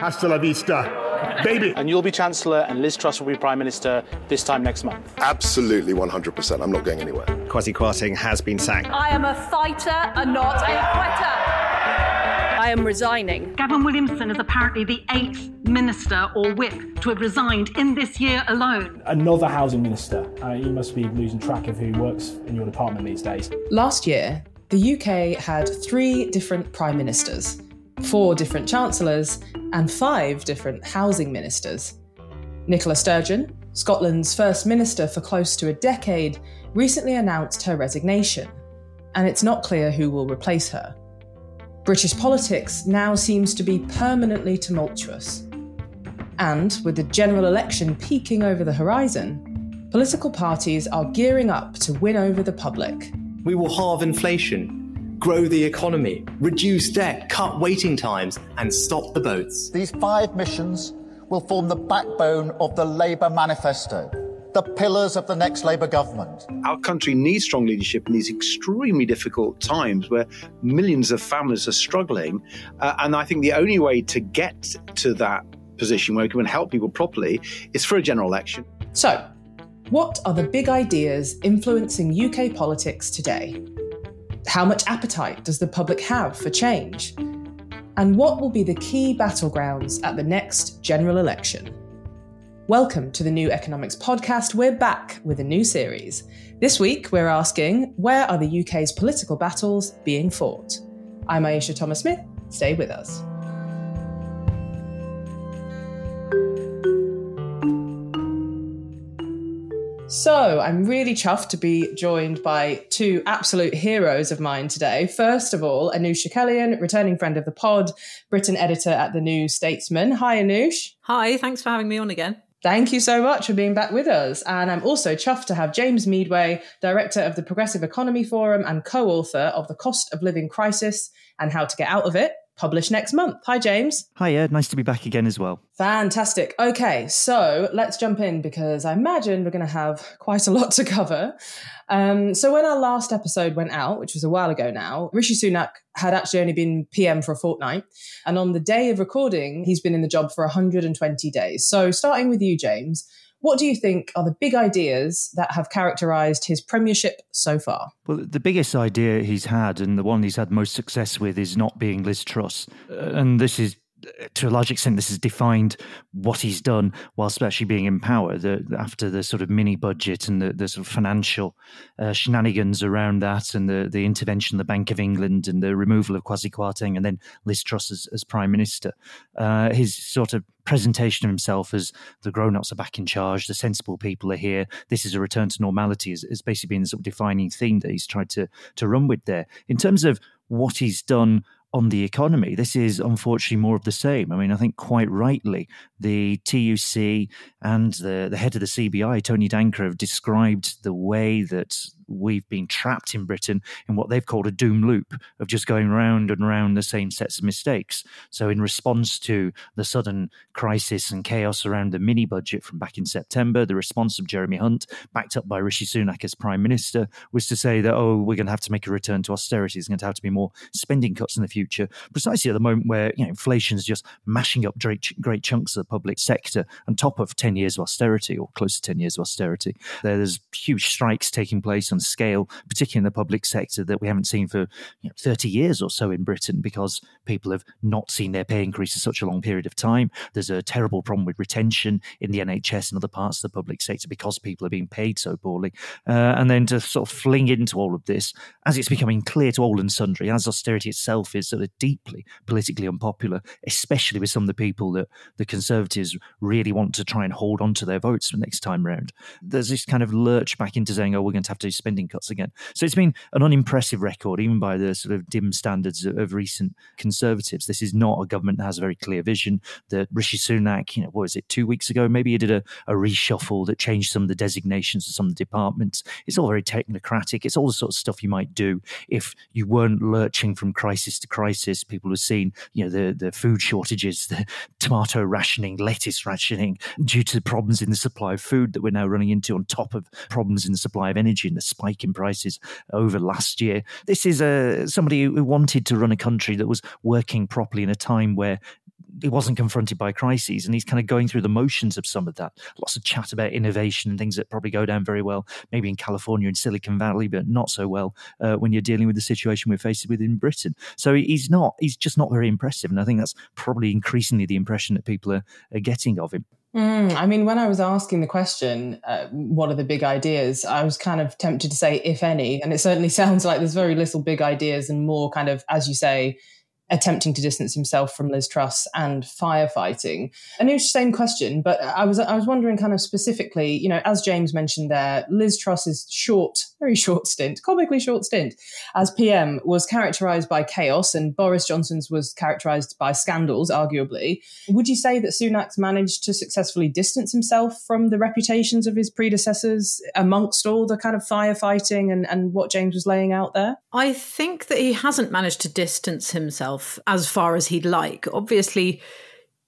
Hasta la vista, baby. And you'll be Chancellor, and Liz Truss will be Prime Minister this time next month. Absolutely 100%. I'm not going anywhere. Kwasi Kwarteng has been sacked. I am a fighter and not a quitter. I am resigning. Gavin Williamson is apparently the eighth minister or whip to have resigned in this year alone. Another housing minister. Uh, you must be losing track of who works in your department these days. Last year, the UK had three different prime ministers, four different chancellors, and five different housing ministers. Nicola Sturgeon, Scotland's first minister for close to a decade, recently announced her resignation, and it's not clear who will replace her. British politics now seems to be permanently tumultuous. And with the general election peeking over the horizon, political parties are gearing up to win over the public. We will halve inflation, grow the economy, reduce debt, cut waiting times, and stop the boats. These five missions will form the backbone of the Labour manifesto, the pillars of the next Labour government. Our country needs strong leadership in these extremely difficult times where millions of families are struggling. Uh, and I think the only way to get to that position where we can help people properly is for a general election. So, what are the big ideas influencing UK politics today? How much appetite does the public have for change? And what will be the key battlegrounds at the next general election? Welcome to the New Economics Podcast. We're back with a new series. This week, we're asking where are the UK's political battles being fought? I'm Ayeisha Thomas Smith. Stay with us. So, I'm really chuffed to be joined by two absolute heroes of mine today. First of all, Anoosh Chakelian, returning friend of the pod, Britain editor at the New Statesman. Hi, Anoosh. Hi, thanks for having me on again. Thank you so much for being back with us. And I'm also chuffed to have James Meadway, director of the Progressive Economy Forum and co author of The Cost of Living Crisis and How to Get Out of It, published next month. Hi, James. Hiya, nice to be back again as well. Fantastic. Okay, so let's jump in because I imagine we're going to have quite a lot to cover. Um, so, when our last episode went out, which was a while ago now, Rishi Sunak had actually only been PM for a fortnight. And on the day of recording, he's been in the job for 120 days. So, starting with you, James, what do you think are the big ideas that have characterized his premiership so far? Well, the biggest idea he's had, and the one he's had most success with, is not being Liz Truss. Uh, and this is to a large extent, this has defined what he's done whilst actually being in power. The, after the sort of mini budget and the, the sort of financial uh, shenanigans around that, and the, the intervention of the Bank of England and the removal of Kwasi Kwarteng, and then Liz Truss as, as prime minister, uh, his sort of presentation of himself as the grown-ups are back in charge, the sensible people are here. This is a return to normality. Is, is basically been the sort of defining theme that he's tried to to run with there. In terms of what he's done on the economy. This is unfortunately more of the same. I mean, I think quite rightly, the TUC and the, the head of the CBI, Tony Danker, have described the way that we've been trapped in Britain in what they've called a doom loop of just going round and round the same sets of mistakes. So, in response to the sudden crisis and chaos around the mini budget from back in September, the response of Jeremy Hunt, backed up by Rishi Sunak as Prime Minister, was to say that, oh, we're going to have to make a return to austerity. There's going to have to be more spending cuts in the future, precisely at the moment where you know, inflation is just mashing up great, great chunks of the public sector on top of 10 years of austerity or close to 10 years of austerity. There's huge strikes taking place on scale, particularly in the public sector, that we haven't seen for you know, 30 years or so in Britain because people have not seen their pay increase in such a long period of time. There's a terrible problem with retention in the NHS and other parts of the public sector because people are being paid so poorly. Uh, and then to sort of fling into all of this, as it's becoming clear to all and sundry, as austerity itself is sort of deeply politically unpopular, especially with some of the people that the Conservatives really want to try and hold on to their votes for next time round. There's this kind of lurch back into saying, oh, we're going to have to spend spending cuts again. So it's been an unimpressive record, even by the sort of dim standards of, of recent conservatives. This is not a government that has a very clear vision. That Rishi Sunak, you know, what was it, two weeks ago? Maybe he did a, a reshuffle that changed some of the designations of some of the departments. It's all very technocratic. It's all the sort of stuff you might do if you weren't lurching from crisis to crisis. People have seen, you know, the, the food shortages, the tomato rationing, lettuce rationing, due to problems in the supply of food that we're now running into, on top of problems in the supply of energy and the spike in prices over last year. This is a, somebody who wanted to run a country that was working properly in a time where he wasn't confronted by crises, and he's kind of going through the motions of some of that. Lots of chat about innovation and things that probably go down very well, maybe in California and Silicon Valley, but not so well uh, when you're dealing with the situation we're faced with in Britain. So he's not, he's just not very impressive, and I think that's probably increasingly the impression that people are, are getting of him. Mm, I mean, when I was asking the question, uh, what are the big ideas? I was kind of tempted to say, if any. And it certainly sounds like there's very little big ideas and more kind of, as you say, attempting to distance himself from Liz Truss and firefighting. An interesting question, but I was I was wondering kind of specifically, you know, as James mentioned there, Liz Truss's short, very short stint, comically short stint as PM was characterized by chaos and Boris Johnson's was characterized by scandals, arguably. Would you say that Sunak's managed to successfully distance himself from the reputations of his predecessors amongst all the kind of firefighting and, and what James was laying out there? I think that he hasn't managed to distance himself himself as far as he'd like. Obviously,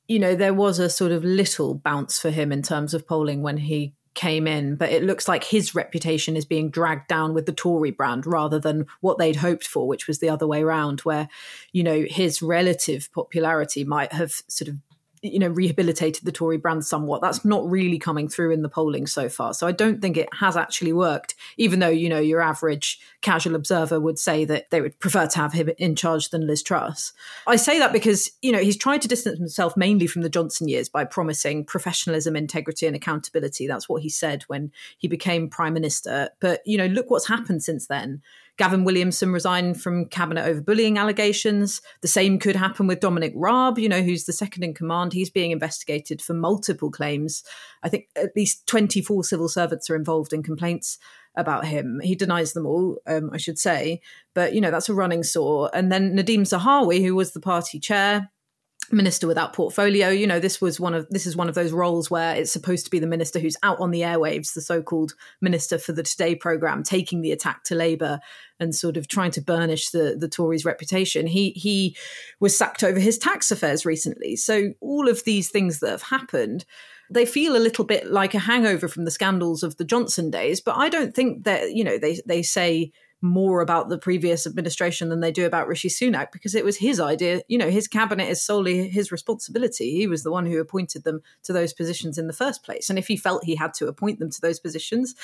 you know, there was a sort of little bounce for him in terms of polling when he came in, but it looks like his reputation is being dragged down with the Tory brand rather than what they'd hoped for, which was the other way around, where, you know, his relative popularity might have sort of you know rehabilitated the Tory brand somewhat. That's not really coming through in the polling so far. So I don't think it has actually worked. Even though you know your average casual observer would say that they would prefer to have him in charge than Liz Truss. I say that because you know he's tried to distance himself mainly from the Johnson years by promising professionalism, integrity, and accountability. That's what he said when he became prime minister. But you know look what's happened since then. Gavin Williamson resigned from cabinet over bullying allegations. The same could happen with Dominic Raab, you know, who's the second in command. He's being investigated for multiple claims. I think at least 24 civil servants are involved in complaints about him. He denies them all, um, I should say. But, you know, that's a running sore. And then Nadhim Zahawi, who was the party chair, minister without portfolio you know this was one of this is one of those roles where it's supposed to be the minister who's out on the airwaves the so-called minister for the today program taking the attack to labor and sort of trying to burnish the the tories reputation. He he was sacked over his tax affairs recently. So all of these things that have happened they feel a little bit like a hangover from the scandals of the johnson days but i don't think that you know they they say more about the previous administration than they do about Rishi Sunak because it was his idea. You know, his cabinet is solely his responsibility. He was the one who appointed them to those positions in the first place. And if he felt he had to appoint them to those positions,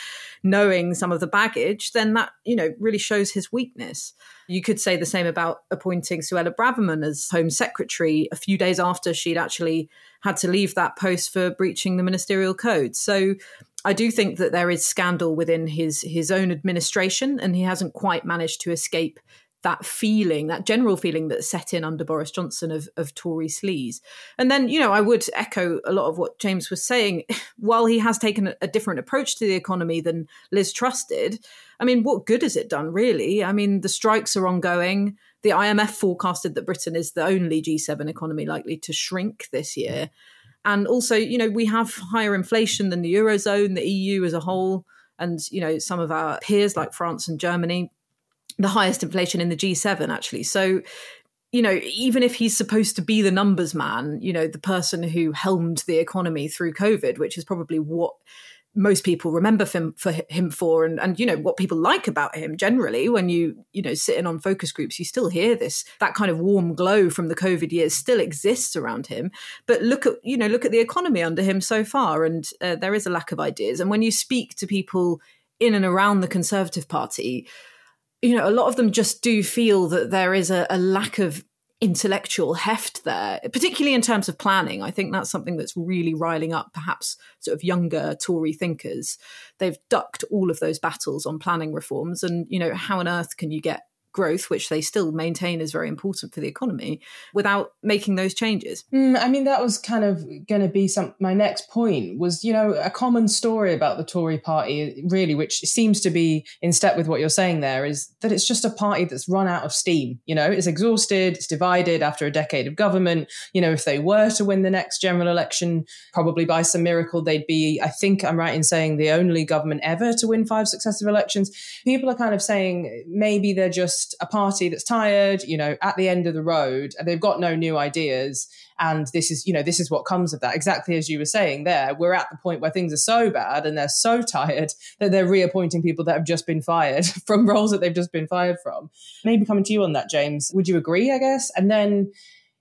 knowing some of the baggage, then that, you know, really shows his weakness. You could say the same about appointing Suella Braverman as Home Secretary a few days after she'd actually had to leave that post for breaching the ministerial code. So I do think that there is scandal within his his own administration, and he hasn't quite managed to escape that feeling, that general feeling that set in under Boris Johnson of, of Tory sleaze. And then, you know, I would echo a lot of what James was saying. While he has taken a, different approach to the economy than Liz Truss did, I mean, what good has it done, really? I mean, the strikes are ongoing. The IMF forecasted that Britain is the only G7 economy likely to shrink this year. And also, you know, we have higher inflation than the Eurozone, the EU as a whole, and, you know, some of our peers like France and Germany, the highest inflation in the G7, actually. So, you know, even if he's supposed to be the numbers man, you know, the person who helmed the economy through COVID, which is probably what most people remember him for him for and and you know what people like about him generally when you you know sitting on focus groups you still hear this that kind of warm glow from the covid years still exists around him. But look at you know look at the economy under him so far and uh, there is a lack of ideas. And when you speak to people in and around the conservative party you know a lot of them just do feel that there is a, a lack of intellectual heft there, particularly in terms of planning. I think that's something that's really riling up perhaps sort of younger Tory thinkers. They've ducked all of those battles on planning reforms. And, you know, how on earth can you get growth, which they still maintain is very important for the economy, without making those changes. Mm, I mean, that was kind of going to be some. My next point was, you know, a common story about the Tory party, really, which seems to be in step with what you're saying there, is that it's just a party that's run out of steam. You know, it's exhausted, it's divided after a decade of government. You know, if they were to win the next general election, probably by some miracle, they'd be, I think I'm right in saying, the only government ever to win five successive elections. People are kind of saying maybe they're just just a party that's tired, you know, at the end of the road, and they've got no new ideas. And this is, you know, this is what comes of that. Exactly as you were saying there, we're at the point where things are so bad and they're so tired that they're reappointing people that have just been fired from roles that they've just been fired from. Maybe coming to you on that, James. Would you agree, I guess? And then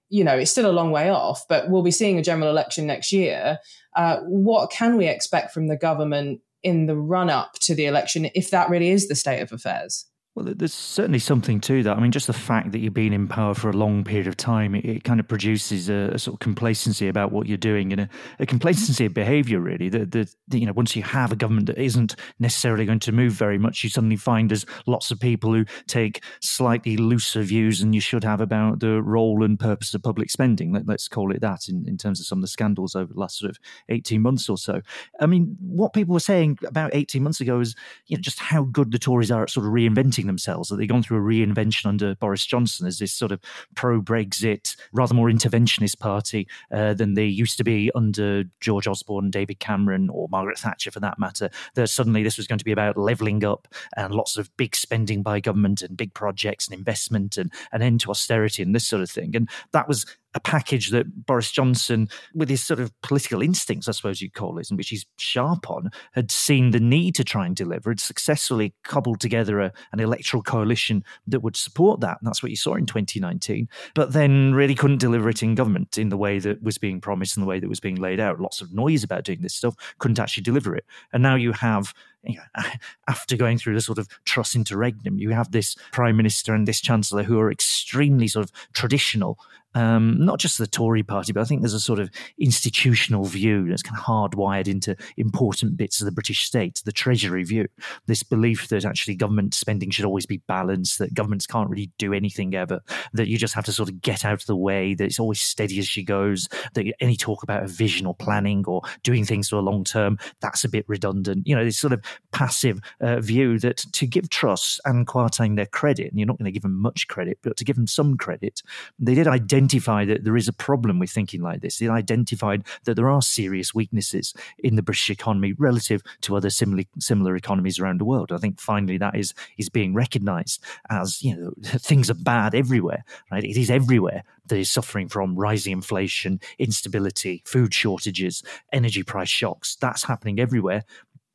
you know, it's still a long way off, but we'll be seeing a general election next year. Uh, what can we expect from the government in the run up to the election if that really is the state of affairs? Well, there's certainly something to that. I mean, just the fact that you've been in power for a long period of time, it, it kind of produces a, a, sort of complacency about what you're doing and a, a complacency of behaviour, really. That, that, you know, once you have a government that isn't necessarily going to move very much, you suddenly find there's lots of people who take slightly looser views than you should have about the role and purpose of public spending. Let, us call it that in, in terms of some of the scandals over the last sort of 18 months or so. I mean, what people were saying about 18 months ago is, you know, just how good the Tories are at sort of reinventing themselves, that they've gone through a reinvention under Boris Johnson as this sort of pro Brexit, rather more interventionist party uh, than they used to be under George Osborne, David Cameron, or Margaret Thatcher for that matter. That suddenly this was going to be about levelling up and lots of big spending by government and big projects and investment and an end to austerity and this sort of thing. And that was a package that Boris Johnson, with his sort of political instincts, I suppose you'd call it, and which he's sharp on, had seen the need to try and deliver, had successfully cobbled together a, an electoral coalition that would support that. And that's what you saw in 2019. But then really couldn't deliver it in government in the way that was being promised and the way that was being laid out. Lots of noise about doing this stuff, couldn't actually deliver it. And now you have after going through the sort of Truss interregnum, you have this prime minister and this chancellor who are extremely sort of traditional um, not just the Tory party, but I think there's a sort of institutional view that's kind of hardwired into important bits of the British state, the Treasury view. This belief that actually government spending should always be balanced, that governments can't really do anything ever, that you just have to sort of get out of the way, that it's always steady as she goes, that any talk about a vision or planning or doing things for a long term, that's a bit redundant. You know, this sort of passive uh, view that to give Truss and Kwarteng their credit, and you're not going to give them much credit, but to give them some credit, they did identify identify that there is a problem with thinking like this. They identified that there are serious weaknesses in the British economy relative to other similar similar economies around the world. I think finally that is is being recognised as you know things are bad everywhere. Right, it is everywhere that is suffering from rising inflation, instability, food shortages, energy price shocks. That's happening everywhere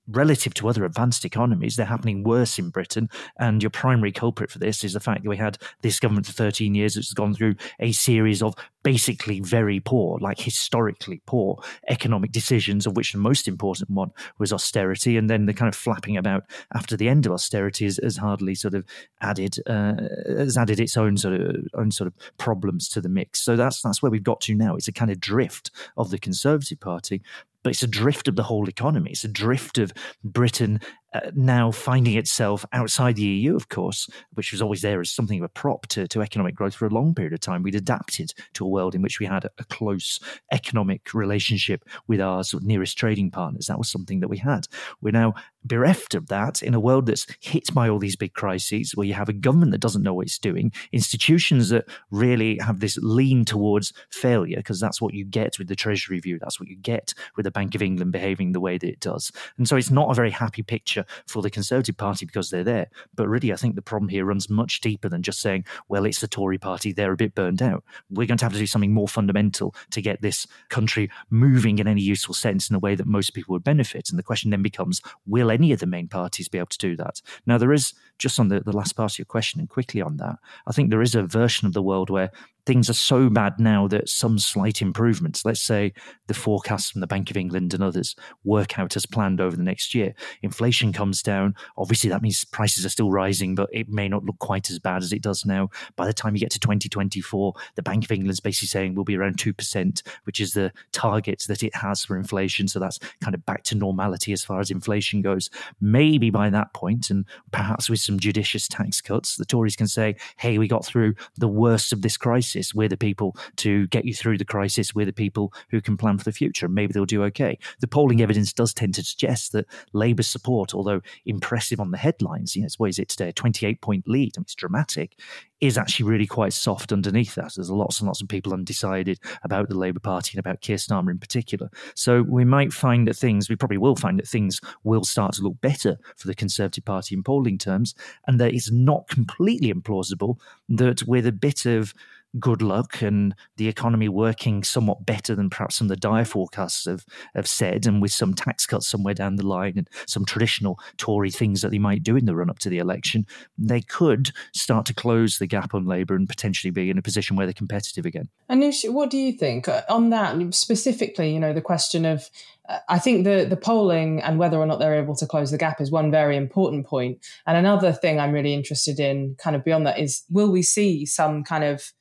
relative to other advanced economies, they're happening worse in Britain. And your primary culprit for this is the fact that we had this government for 13 years which has gone through a series of basically very poor, like historically poor economic decisions, of which the most important one was austerity. And then the kind of flapping about after the end of austerity has, has hardly sort of added uh, has added its own sort of own sort of problems to the mix. So that's that's where we've got to now. It's a kind of drift of the Conservative Party but it's a drift of the whole economy. It's a drift of Britain uh, now finding itself outside the EU, of course, which was always there as something of a prop to, to economic growth for a long period of time. We'd adapted to a world in which we had a, a close economic relationship with our sort of nearest trading partners. That was something that we had. We're now bereft of that in a world that's hit by all these big crises, where you have a government that doesn't know what it's doing, institutions that really have this lean towards failure, because that's what you get with the Treasury view. That's what you get with the Bank of England behaving the way that it does. And so it's not a very happy picture for the Conservative Party because they're there. But really, I think the problem here runs much deeper than just saying, well, it's the Tory party, they're a bit burned out. We're going to have to do something more fundamental to get this country moving in any useful sense in a way that most people would benefit. And the question then becomes, will any of the main parties be able to do that? Now, there is, just on the, the last part of your question and quickly on that, I think there is a version of the world where things are so bad now that some slight improvements, let's say the forecasts from the Bank of England and others, work out as planned over the next year. Inflation comes down. Obviously, that means prices are still rising, but it may not look quite as bad as it does now. By the time you get to 2024, the Bank of England is basically saying we'll be around 2%, which is the target that it has for inflation. So that's kind of back to normality as far as inflation goes. Maybe by that point, and perhaps with some judicious tax cuts, the Tories can say, hey, we got through the worst of this crisis crisis. We're the people to get you through the crisis. We're the people who can plan for the future. Maybe they'll do okay. The polling evidence does tend to suggest that Labour's support, although impressive on the headlines, you know, what is it today? A 28 point lead. I mean, it's dramatic is actually really quite soft underneath that. There's lots and lots of people undecided about the Labour Party and about Keir Starmer in particular. So we might find that things, we probably will find that things will start to look better for the Conservative Party in polling terms, and that it's not completely implausible that with a bit of good luck and the economy working somewhat better than perhaps some of the dire forecasts have, have said, and with some tax cuts somewhere down the line and some traditional Tory things that they might do in the run up to the election, they could start to close the gap on Labour and potentially be in a position where they're competitive again. Anoosh, what do you think uh, on that specifically? You know, the question of I think the the polling and whether or not they're able to close the gap is one very important point. And another thing I'm really interested in, kind of beyond that, is will we see some kind of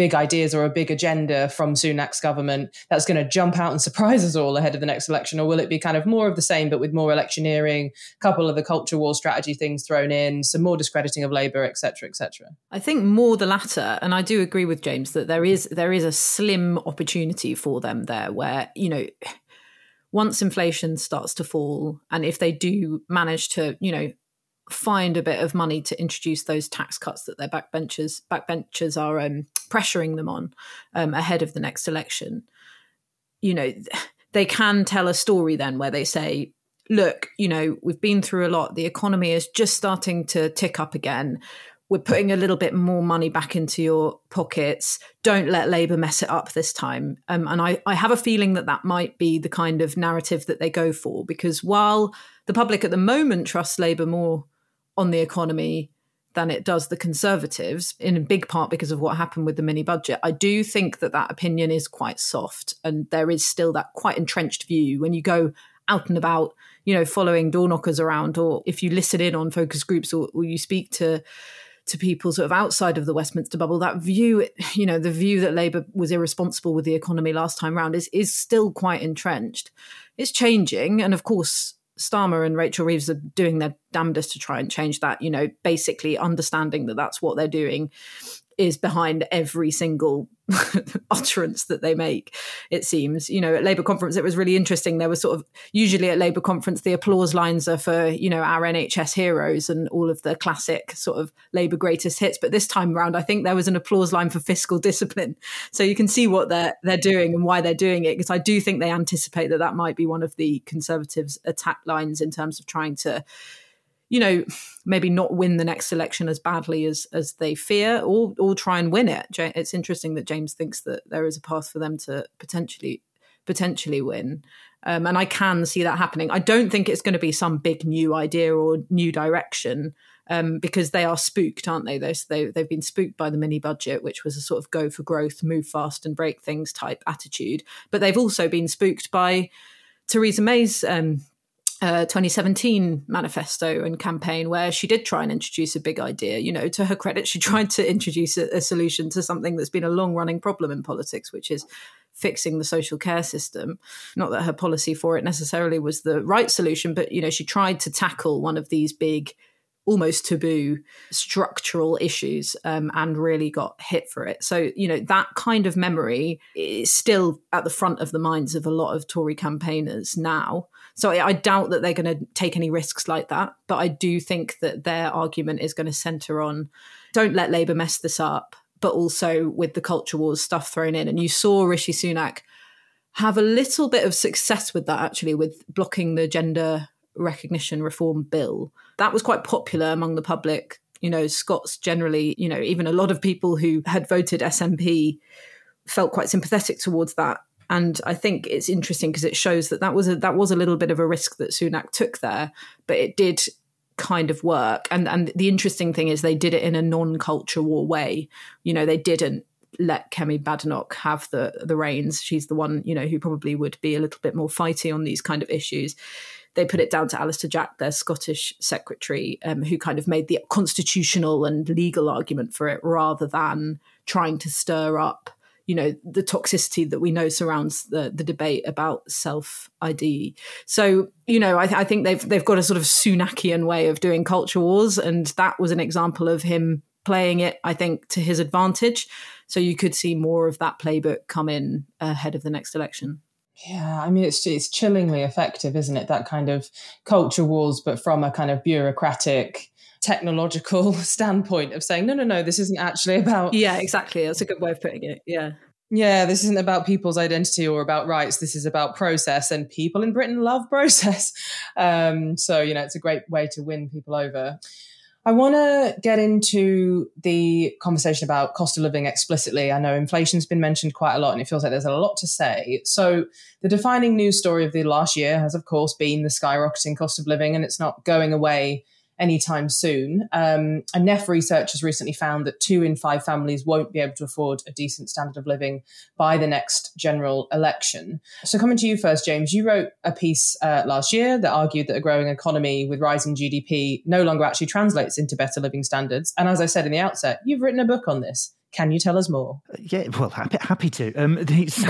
big ideas or a big agenda from Sunak's government that's going to jump out and surprise us all ahead of the next election, or will it be kind of more of the same but with more electioneering, a couple of the culture war strategy things thrown in, some more discrediting of Labour, etc., etc. I think more the latter, and I do agree with James that there is there is a slim opportunity for them there, where you know once inflation starts to fall, and if they do manage to, you know, find a bit of money to introduce those tax cuts that their backbenchers backbenchers are um, pressuring them on um, ahead of the next election, you know, they can tell a story then where they say, look, you know, we've been through a lot. The economy is just starting to tick up again we're putting a little bit more money back into your pockets. Don't let Labour mess it up this time. Um, and I, I have a feeling that that might be the kind of narrative that they go for, because while the public at the moment trusts Labour more on the economy than it does the Conservatives, in big part because of what happened with the mini budget, I do think that that opinion is quite soft. And there is still that quite entrenched view when you go out and about, you know, following door knockers around, or if you listen in on focus groups or, or you speak to to people sort of outside of the Westminster bubble, that view, you know, the view that Labour was irresponsible with the economy last time round is is still quite entrenched. It's changing, and of course, Starmer and Rachel Reeves are doing their damnedest to try and change that. You know, basically understanding that that's what they're doing is behind every single utterance that they make it seems. You know at labor conference it was really interesting. There was sort of usually at labor conference the applause lines are for you know our nhs heroes and all of the classic sort of labor greatest hits. But this time around i think there was an applause line for fiscal discipline. So you can see what they're they're doing and why they're doing it because i do think they anticipate that that might be one of the conservatives attack lines in terms of trying to you know, maybe not win the next election as badly as as they fear, or or try and win it. It's interesting that James thinks that there is a path for them to potentially potentially win. Um, and I can see that happening. I don't think it's going to be some big new idea or new direction um, because they are spooked, aren't they? They, they? They've been spooked by the mini budget, which was a sort of go for growth, move fast and break things type attitude. But they've also been spooked by Theresa May's um, uh, 2017 manifesto and campaign where she did try and introduce a big idea. You know, to her credit, she tried to introduce a, a solution to something that's been a long running problem in politics, which is fixing the social care system. Not that her policy for it necessarily was the right solution, but, you know, she tried to tackle one of these big almost taboo structural issues um, and really got hit for it. So, you know, that kind of memory is still at the front of the minds of a lot of Tory campaigners now. So I, I doubt that they're going to take any risks like that. But I do think that their argument is going to centre on don't let Labour mess this up, but also with the culture wars stuff thrown in. And you saw Rishi Sunak have a little bit of success with that actually, with blocking the gender recognition reform bill. That was quite popular among the public. You know, Scots generally, you know, even a lot of people who had voted SNP felt quite sympathetic towards that. And I think it's interesting because it shows that that was a, that was a little bit of a risk that Sunak took there, but it did kind of work. And and the interesting thing is they did it in a non-culture war way. You know, they didn't let Kemi Badenoch have the the reins. She's the one, you know, who probably would be a little bit more fighty on these kind of issues they put it down to Alister Jack, their Scottish secretary, um, who kind of made the constitutional and legal argument for it rather than trying to stir up you know the toxicity that we know surrounds the the debate about self ID. So you know, I, I, think they've they've got a sort of Sunakian way of doing culture wars, and that was an example of him playing it. I think to his advantage. So you could see more of that playbook come in ahead of the next election. Yeah, I mean it's it's chillingly effective, isn't it? That kind of culture wars, but from a kind of bureaucratic, technological standpoint of saying, no, no, no, this isn't actually about. Yeah, exactly. That's a good way of putting it. Yeah. Yeah, this isn't about people's identity or about rights. This is about process, and people in Britain love process. Um, so you know, it's a great way to win people over. I want to get into the conversation about cost of living explicitly. I know inflation's been mentioned quite a lot and it feels like there's a lot to say. So, the defining news story of the last year has, of course, been the skyrocketing cost of living, and it's not going away anytime soon. Um, and NEF research has recently found that two in five families won't be able to afford a decent standard of living by the next general election. So, coming to you first, James, you wrote a piece uh, last year that argued that a growing economy with rising GDP no longer actually translates into better living standards. And as I said in the outset, you've written a book on this. Can you tell us more? Yeah, well, happy, happy to. Um, it's,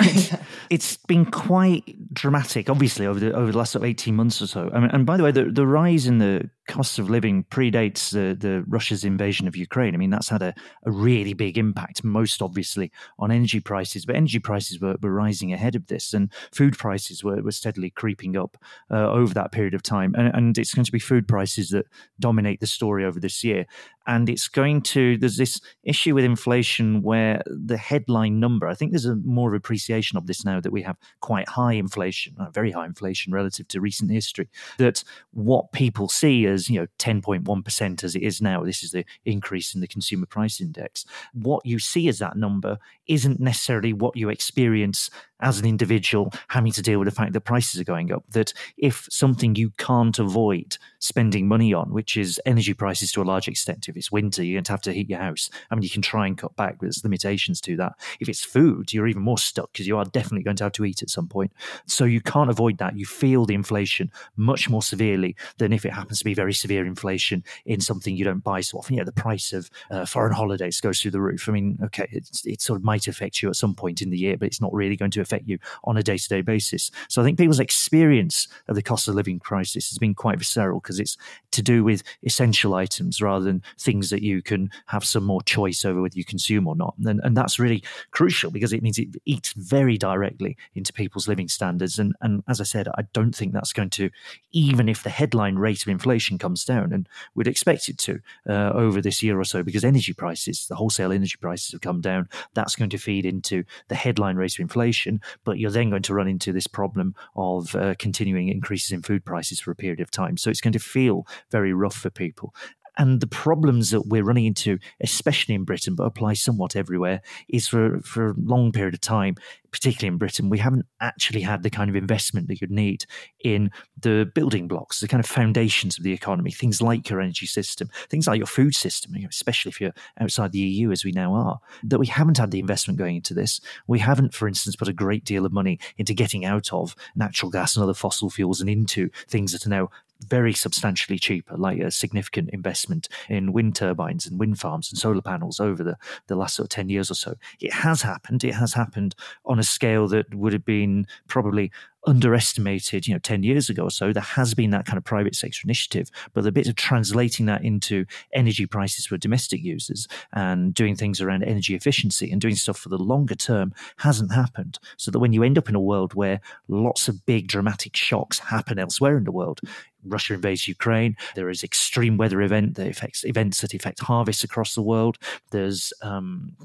it's been quite dramatic, obviously, over the over the last eighteen months or so. I mean, and by the way, the, the rise in the cost of living predates the, the Russia's invasion of Ukraine. I mean, that's had a, a really big impact, most obviously on energy prices, but energy prices were, were rising ahead of this, and food prices were, were steadily creeping up uh, over that period of time. And, and it's going to be food prices that dominate the story over this year. And it's going to, there's this issue with inflation where the headline number, I think there's a more appreciation of this now that we have quite high inflation, uh, very high inflation relative to recent history, that what people see as, you know, 10.1% as it is now, this is the increase in the consumer price index. What you see as that number isn't necessarily what you experience as an individual having to deal with the fact that prices are going up. That if something you can't avoid spending money on, which is energy prices to a large extent, if it's winter, you're going to have to heat your house. I mean, you can try and cut back, but there's limitations to that. If it's food, you're even more stuck because you are definitely going to have to eat at some point. So you can't avoid that. You feel the inflation much more severely than if it happens to be very severe inflation in something you don't buy so often. Yeah, the price of uh, foreign holidays goes through the roof. I mean, okay, it sort of might affect you at some point in the year, but it's not really going to affect you on a day to day basis. So I think people's experience of the cost of living crisis has been quite visceral because it's to do with essential items rather than things that you can have some more choice over whether you consume or not. And, and that's really crucial because it means it eats very directly into people's living standards. And, and as I said, I don't think that's going to, even if the headline rate of inflation comes down, and we'd expect it to uh, over this year or so, because energy prices, the wholesale energy prices have come down. That's going to feed into the headline rate of inflation. But you're then going to run into this problem of uh, continuing increases in food prices for a period of time. So it's going to feel very rough for people. And the problems that we're running into, especially in Britain, but apply somewhat everywhere, is for, for a long period of time, particularly in Britain, we haven't actually had the kind of investment that you'd need in the building blocks, the kind of foundations of the economy, things like your energy system, things like your food system, especially if you're outside the EU, as we now are, that we haven't had the investment going into this. We haven't, for instance, put a great deal of money into getting out of natural gas and other fossil fuels and into things that are now very substantially cheaper, like a significant investment in wind turbines and wind farms and solar panels over the, the last sort of 10 years or so. It has happened. It has happened on a scale that would have been probably underestimated, you know, 10 years ago or so. There has been that kind of private sector initiative, but the bit of translating that into energy prices for domestic users and doing things around energy efficiency and doing stuff for the longer term hasn't happened. So that when you end up in a world where lots of big dramatic shocks happen elsewhere in the world, Russia invades Ukraine. There is extreme weather event that affects events that affect harvests across the world. There's um,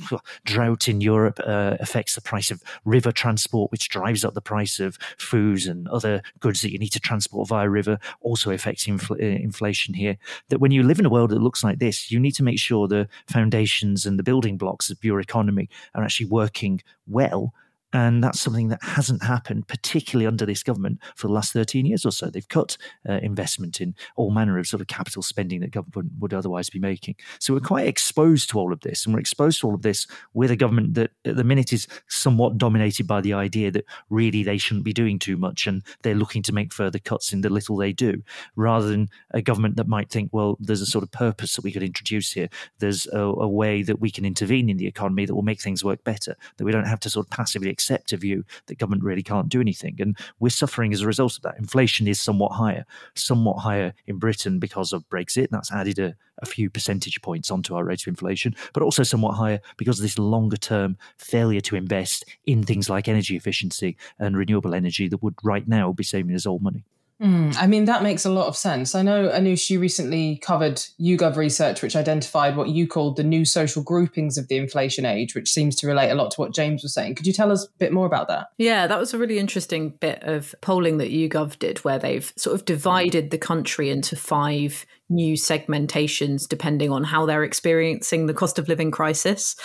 drought in Europe uh, affects the price of river transport, which drives up the price of foods and other goods that you need to transport via river. Also affects infl- uh, inflation here. That when you live in a world that looks like this, you need to make sure the foundations and the building blocks of your economy are actually working well and that's something that hasn't happened, particularly under this government, for the last 13 years or so. They've cut uh, investment in all manner of sort of capital spending that government would otherwise be making. So we're quite exposed to all of this. And we're exposed to all of this with a government that at the minute is somewhat dominated by the idea that really they shouldn't be doing too much and they're looking to make further cuts in the little they do, rather than a government that might think, well, there's a sort of purpose that we could introduce here. There's a, a way that we can intervene in the economy that will make things work better, that we don't have to sort of passively accept a view that government really can't do anything. And we're suffering as a result of that. Inflation is somewhat higher, somewhat higher in Britain because of Brexit. That's added a, a few percentage points onto our rate of inflation, but also somewhat higher because of this longer term failure to invest in things like energy efficiency and renewable energy that would right now be saving us all money. Mm, I mean, that makes a lot of sense. I know, Anoosh, you recently covered YouGov research, which identified what you called the new social groupings of the inflation age, which seems to relate a lot to what James was saying. Could you tell us a bit more about that? Yeah, that was a really interesting bit of polling that YouGov did, where they've sort of divided the country into five new segmentations depending on how they're experiencing the cost of living crisis.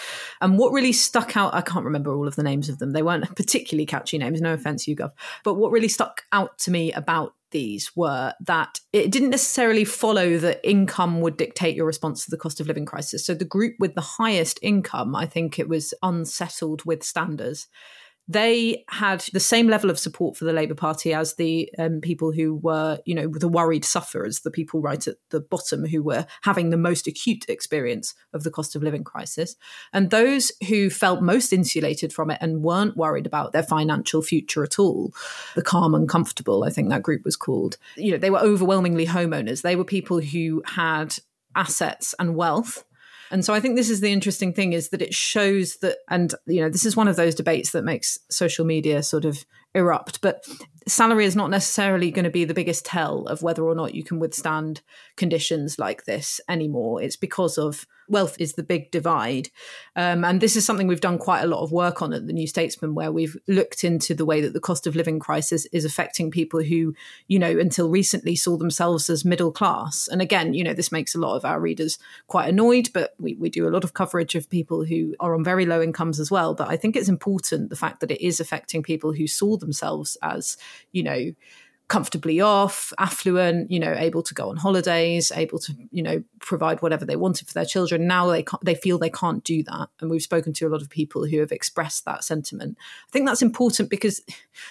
And what really stuck out, I can't remember all of the names of them. They weren't particularly catchy names, no offense, YouGov. But what really stuck out to me about these were that it didn't necessarily follow that income would dictate your response to the cost of living crisis. So the group with the highest income, I think it was unsettled with standards they had the same level of support for the Labour Party as the um, people who were, you know, the worried sufferers, the people right at the bottom who were having the most acute experience of the cost of living crisis. And those who felt most insulated from it and weren't worried about their financial future at all, the calm and comfortable, I think that group was called, you know, they were overwhelmingly homeowners. They were people who had assets and wealth and so I think this is the interesting thing is that it shows that, and you know, this is one of those debates that makes social media sort of erupt. But salary is not necessarily going to be the biggest tell of whether or not you can withstand conditions like this anymore. It's because of wealth is the big divide. Um, and this is something we've done quite a lot of work on at the New Statesman, where we've looked into the way that the cost of living crisis is affecting people who, you know, until recently saw themselves as middle class. And again, you know, this makes a lot of our readers quite annoyed, but we, we do a lot of coverage of people who are on very low incomes as well. But I think it's important the fact that it is affecting people who saw themselves as, you know, comfortably off, affluent, you know, able to go on holidays, able to, you know, provide whatever they wanted for their children. Now they can they feel they can't do that, and we've spoken to a lot of people who have expressed that sentiment. I think that's important because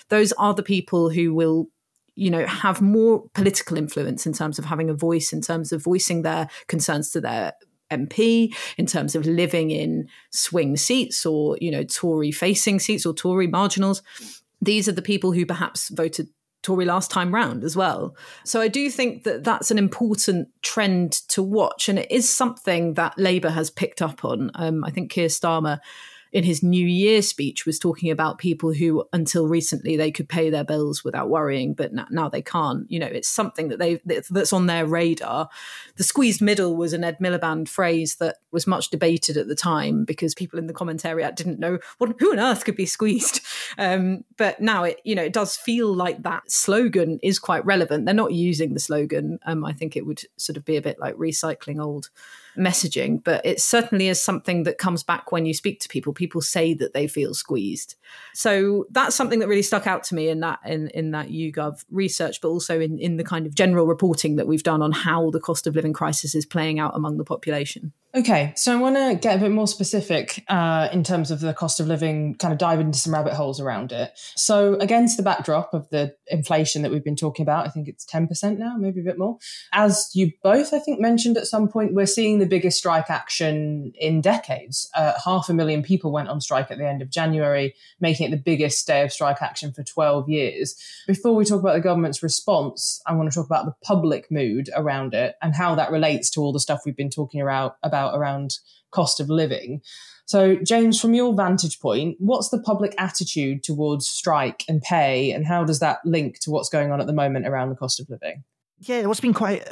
those are the people who will you know have more political influence in terms of having a voice in terms of voicing their concerns to their MP in terms of living in swing seats or you know Tory facing seats or Tory marginals these are the people who perhaps voted Tory last time round as well. So I do think that that's an important trend to watch, and it is something that Labour has picked up on. Um, I think Keir Starmer in his New Year speech was talking about people who, until recently, they could pay their bills without worrying, but now they can't. You know, it's something that they that's on their radar. The squeezed middle was an Ed Miliband phrase that was much debated at the time because people in the commentariat didn't know what who on earth could be squeezed. Um, but now it, you know, it does feel like that slogan is quite relevant. They're not using the slogan. Um, I think it would sort of be a bit like recycling old messaging, but it certainly is something that comes back when you speak to people. People say that they feel squeezed. So that's something that really stuck out to me in that in, in that YouGov research, but also in, in the kind of general reporting that we've done on how the cost of living crisis is playing out among the population. Okay, so I want to get a bit more specific uh, in terms of the cost of living, kind of dive into some rabbit holes around it. So, against the backdrop of the inflation that we've been talking about, I think it's 10% now, maybe a bit more. As you both, I think, mentioned at some point, we're seeing the biggest strike action in decades. Uh, half a million people went on strike at the end of January, making it the biggest day of strike action for 12 years. Before we talk about the government's response, I want to talk about the public mood around it and how that relates to all the stuff we've been talking about, about around cost of living. So, James, from your vantage point, what's the public attitude towards strike and pay, and how does that link to what's going on at the moment around the cost of living? Yeah, what's been quite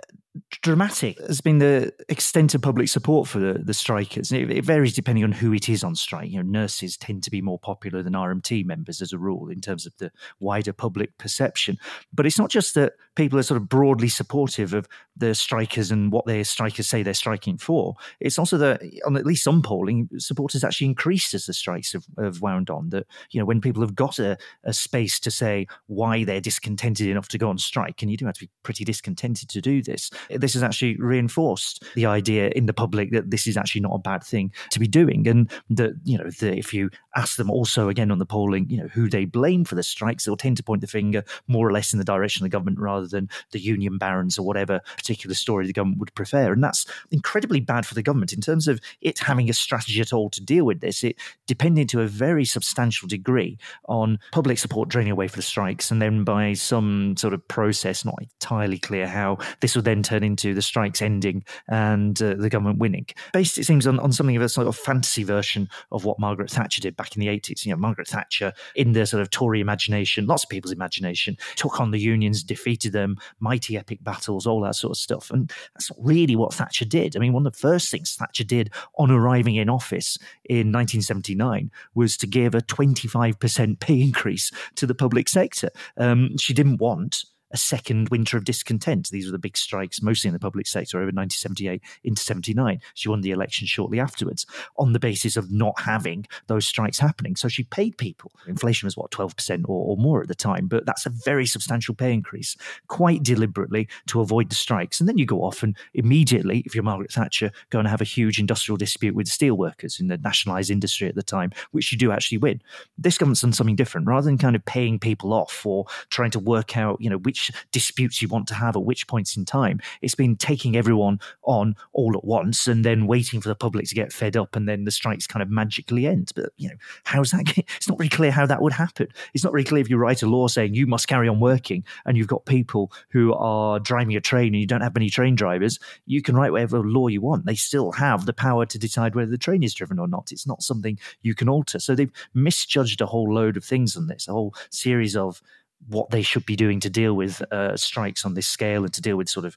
dramatic has been the extent of public support for the, the strikers. It, it, varies depending on who it is on strike. You know, nurses tend to be more popular than RMT members as a rule in terms of the wider public perception. But it's not just that people are sort of broadly supportive of the strikers and what their strikers say they're striking for. It's also that on at least some polling, support has actually increased as the strikes have, have wound on. That you know, when people have got a, a space to say why they're discontented enough to go on strike, and you do have to be pretty discontented to do this this has actually reinforced the idea in the public that this is actually not a bad thing to be doing. And that, you know, if you ask them also again on the polling, you know, who they blame for the strikes, they'll tend to point the finger more or less in the direction of the government rather than the union barons or whatever particular story the government would prefer. And that's incredibly bad for the government in terms of it having a strategy at all to deal with this. It depended to a very substantial degree on public support draining away for the strikes and then by some sort of process, not entirely clear how, this would then turn into the strikes ending and uh, the government winning. Based, it seems, on, on something of a sort of fantasy version of what Margaret Thatcher did back in the 80s. You know, Margaret Thatcher, in the sort of Tory imagination, lots of people's imagination, took on the unions, defeated them, mighty epic battles, all that sort of stuff. And that's really what Thatcher did. I mean, one of the first things Thatcher did on arriving in office in 1979 was to give a 25% pay increase to the public sector. Um, she didn't want a second winter of discontent. These were the big strikes, mostly in the public sector, over 1978 into 79. She won the election shortly afterwards on the basis of not having those strikes happening. So she paid people. Inflation was what 12% or, or more at the time, but that's a very substantial pay increase, quite deliberately to avoid the strikes. And then you go off and immediately, if you're Margaret Thatcher, go and have a huge industrial dispute with steelworkers in the nationalised industry at the time, which you do actually win. This government's done something different. Rather than kind of paying people off or trying to work out, you know, which disputes you want to have at which points in time, it's been taking everyone on all at once and then waiting for the public to get fed up and then the strikes kind of magically end. But, you know, how's that? It's not really clear how that would happen. It's not really clear if you write a law saying you must carry on working and you've got people who are driving a train and you don't have many train drivers, you can write whatever law you want. They still have the power to decide whether the train is driven or not. It's not something you can alter. So they've misjudged a whole load of things on this, a whole series of what they should be doing to deal with uh, strikes on this scale and to deal with sort of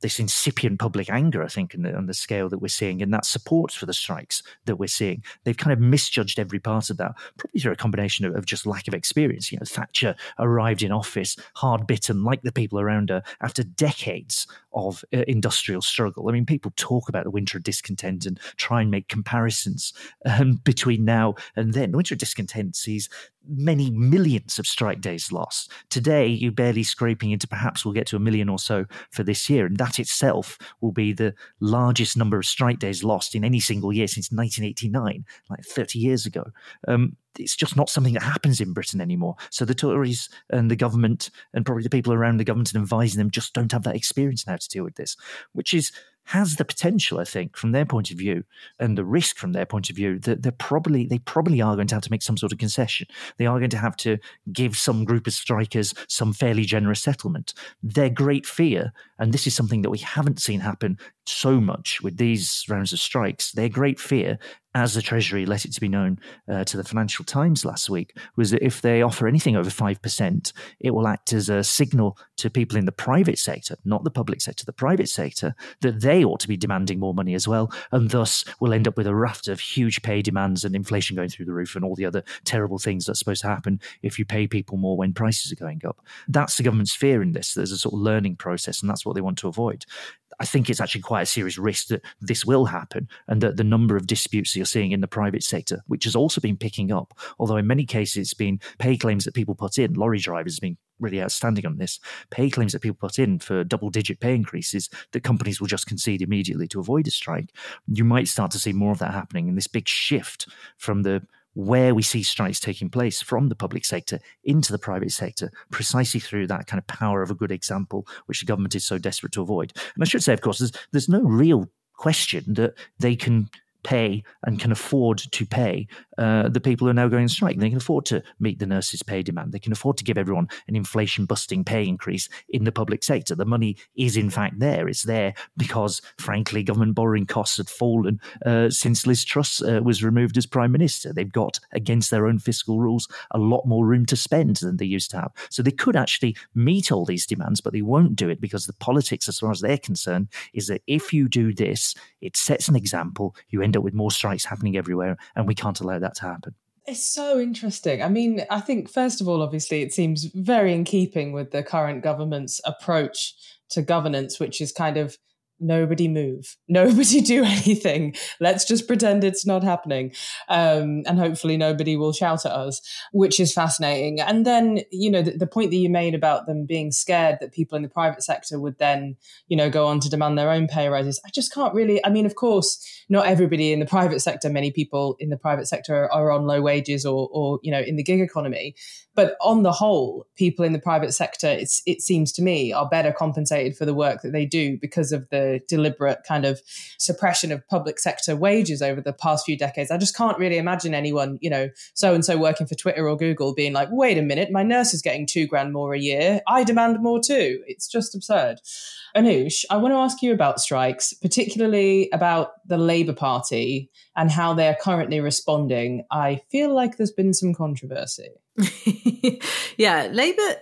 this incipient public anger, I think, the, on the scale that we're seeing, and that support for the strikes that we're seeing. They've kind of misjudged every part of that, probably through a combination of, of just lack of experience. You know, Thatcher arrived in office hard bitten, like the people around her, after decades of uh, industrial struggle. I mean, people talk about the winter of discontent and try and make comparisons um, between now and then. The winter of discontent sees many millions of strike days lost. Today, you're barely scraping into perhaps we'll get to a million or so for this year. And that itself will be the largest number of strike days lost in any single year since 1989, like 30 years ago. Um, it's just not something that happens in Britain anymore. So the Tories and the government and probably the people around the government and advising them just don't have that experience now to deal with this, which is has the potential, I think, from their point of view, and the risk from their point of view, that they're probably they probably are going to have to make some sort of concession. They are going to have to give some group of strikers some fairly generous settlement. Their great fear, and this is something that we haven't seen happen so much with these rounds of strikes, their great fear as the Treasury let it to be known uh, to the Financial Times last week, was that if they offer anything over 5%, it will act as a signal to people in the private sector, not the public sector, the private sector, that they ought to be demanding more money as well. And thus we'll end up with a raft of huge pay demands and inflation going through the roof and all the other terrible things that's supposed to happen if you pay people more when prices are going up. That's the government's fear in this. There's a sort of learning process, and that's what they want to avoid. I think it's actually quite a serious risk that this will happen and that the number of disputes you're seeing in the private sector, which has also been picking up, although in many cases it's been pay claims that people put in, lorry drivers have been really outstanding on this, pay claims that people put in for double digit pay increases that companies will just concede immediately to avoid a strike. You might start to see more of that happening in this big shift from the where we see strikes taking place from the public sector into the private sector, precisely through that kind of power of a good example, which the government is so desperate to avoid. And I should say, of course, there's, there's no real question that they can pay and can afford to pay uh, the people who are now going on strike. They can afford to meet the nurses' pay demand. They can afford to give everyone an inflation busting pay increase in the public sector. The money is, in fact, there. It's there because, frankly, government borrowing costs had fallen uh, since Liz Truss uh, was removed as Prime Minister. They've got, against their own fiscal rules, a lot more room to spend than they used to have. So they could actually meet all these demands, but they won't do it because the politics, as far as they're concerned, is that if you do this, it sets an example. You end up with more strikes happening everywhere, and we can't allow that to happen. It's so interesting. I mean, I think, first of all, obviously, it seems very in keeping with the current government's approach to governance, which is kind of nobody move, nobody do anything. Let's just pretend it's not happening. Um, and hopefully nobody will shout at us, which is fascinating. And then, you know, the, the, point that you made about them being scared that people in the private sector would then, you know, go on to demand their own pay rises. I just can't really, I mean, of course, not everybody in the private sector, many people in the private sector are on low wages or, or you know, in the gig economy. But on the whole, people in the private sector, it's, it seems to me, are better compensated for the work that they do because of the deliberate kind of suppression of public sector wages over the past few decades. I just can't really imagine anyone, you know, so and so working for Twitter or Google being like, wait a minute, my nurse is getting two grand more a year. I demand more too. It's just absurd. Anoosh, I want to ask you about strikes, particularly about the Labour Party and how they're currently responding. I feel like there's been some controversy. yeah, Labour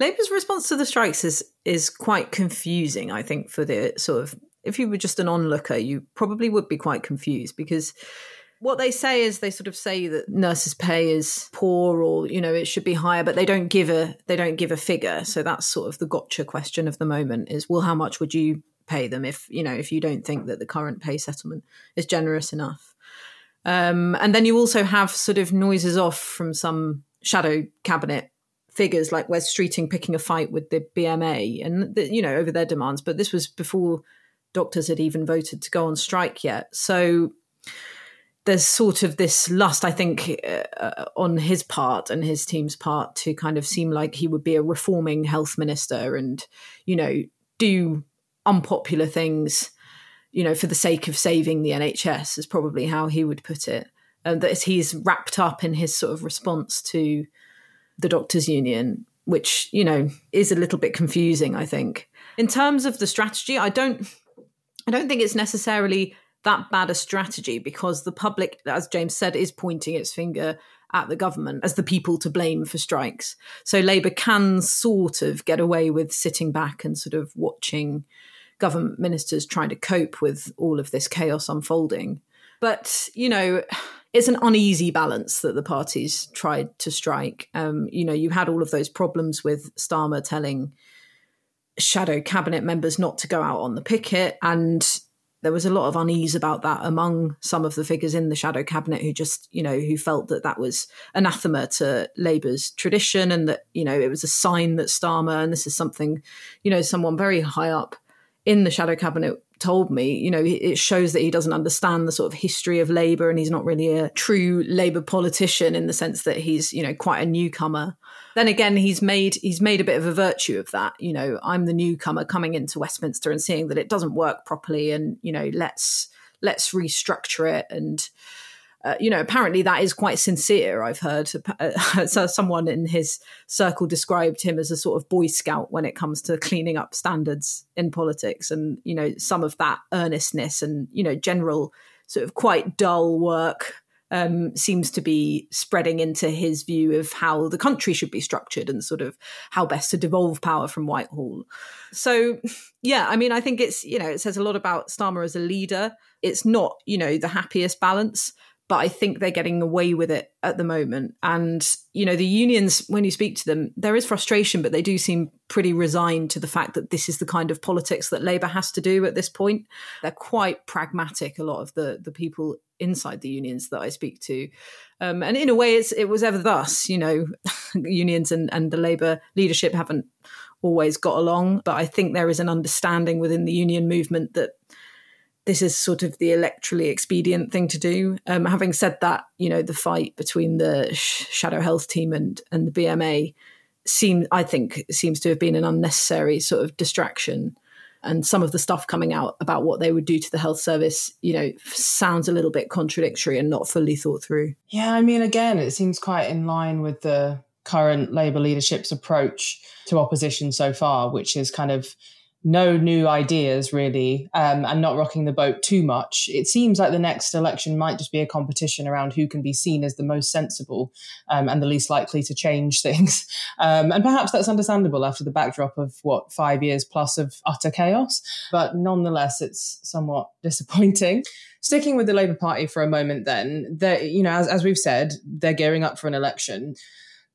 Labour's response to the strikes is is quite confusing, I think, for the sort of if you were just an onlooker, you probably would be quite confused because what they say is they sort of say that nurses' pay is poor, or you know, it should be higher, but they don't give a they don't give a figure. So that's sort of the gotcha question of the moment: is well, how much would you pay them if you know if you don't think that the current pay settlement is generous enough? Um, and then you also have sort of noises off from some shadow cabinet figures like Wes Streeting picking a fight with the BMA and the, you know over their demands, but this was before doctors had even voted to go on strike yet. So there's sort of this lust, I think, uh, on his part and his team's part to kind of seem like he would be a reforming health minister and you know do unpopular things, you know, for the sake of saving the NHS is probably how he would put it. And that he's wrapped up in his sort of response to the doctors' union, which you know is a little bit confusing. I think in terms of the strategy, I don't, I don't think it's necessarily that bad a strategy because the public, as James said, is pointing its finger at the government as the people to blame for strikes. So Labour can sort of get away with sitting back and sort of watching government ministers trying to cope with all of this chaos unfolding. But, you know, it's an uneasy balance that the parties tried to strike. Um, you know, you had all of those problems with Starmer telling shadow cabinet members not to go out on the picket. And there was a lot of unease about that among some of the figures in the shadow cabinet who just, you know, who felt that that was anathema to Labour's tradition and that, you know, it was a sign that Starmer, and this is something, you know, someone very high up in the shadow cabinet told me, you know, it shows that he doesn't understand the sort of history of Labour and he's not really a true Labour politician in the sense that he's, you know, quite a newcomer. Then again, he's made he's made a bit of a virtue of that. You know, I'm the newcomer coming into Westminster and seeing that it doesn't work properly, and you know, let's let's restructure it and uh, you know, apparently that is quite sincere. I've heard uh, so someone in his circle described him as a sort of boy scout when it comes to cleaning up standards in politics, and you know, some of that earnestness and you know, general sort of quite dull work um, seems to be spreading into his view of how the country should be structured and sort of how best to devolve power from Whitehall. So, yeah, I mean, I think it's, you know, it says a lot about Starmer as a leader. It's not, you know, the happiest balance, but I think they're getting away with it at the moment. And, you know, the unions, when you speak to them, there is frustration, but they do seem pretty resigned to the fact that this is the kind of politics that Labour has to do at this point. They're quite pragmatic, a lot of the, the people inside the unions that I speak to. Um, and in a way, it's, it was ever thus, you know, unions and, and the Labour leadership haven't always got along. But I think there is an understanding within the union movement that this is sort of the electorally expedient thing to do. Um, having said that, you know, the fight between the Shadow Health team and and the BMA seems, I think, seems to have been an unnecessary sort of distraction. And some of the stuff coming out about what they would do to the health service, you know, sounds a little bit contradictory and not fully thought through. Yeah, I mean, again, it seems quite in line with the current Labour leadership's approach to opposition so far, which is kind of no new ideas really um, and not rocking the boat too much. It seems like the next election might just be a competition around who can be seen as the most sensible um, and the least likely to change things. Um, and perhaps that's understandable after the backdrop of what five years plus of utter chaos. But nonetheless, it's somewhat disappointing. Sticking with the Labour Party for a moment, then, that you know, as, as we've said, they're gearing up for an election.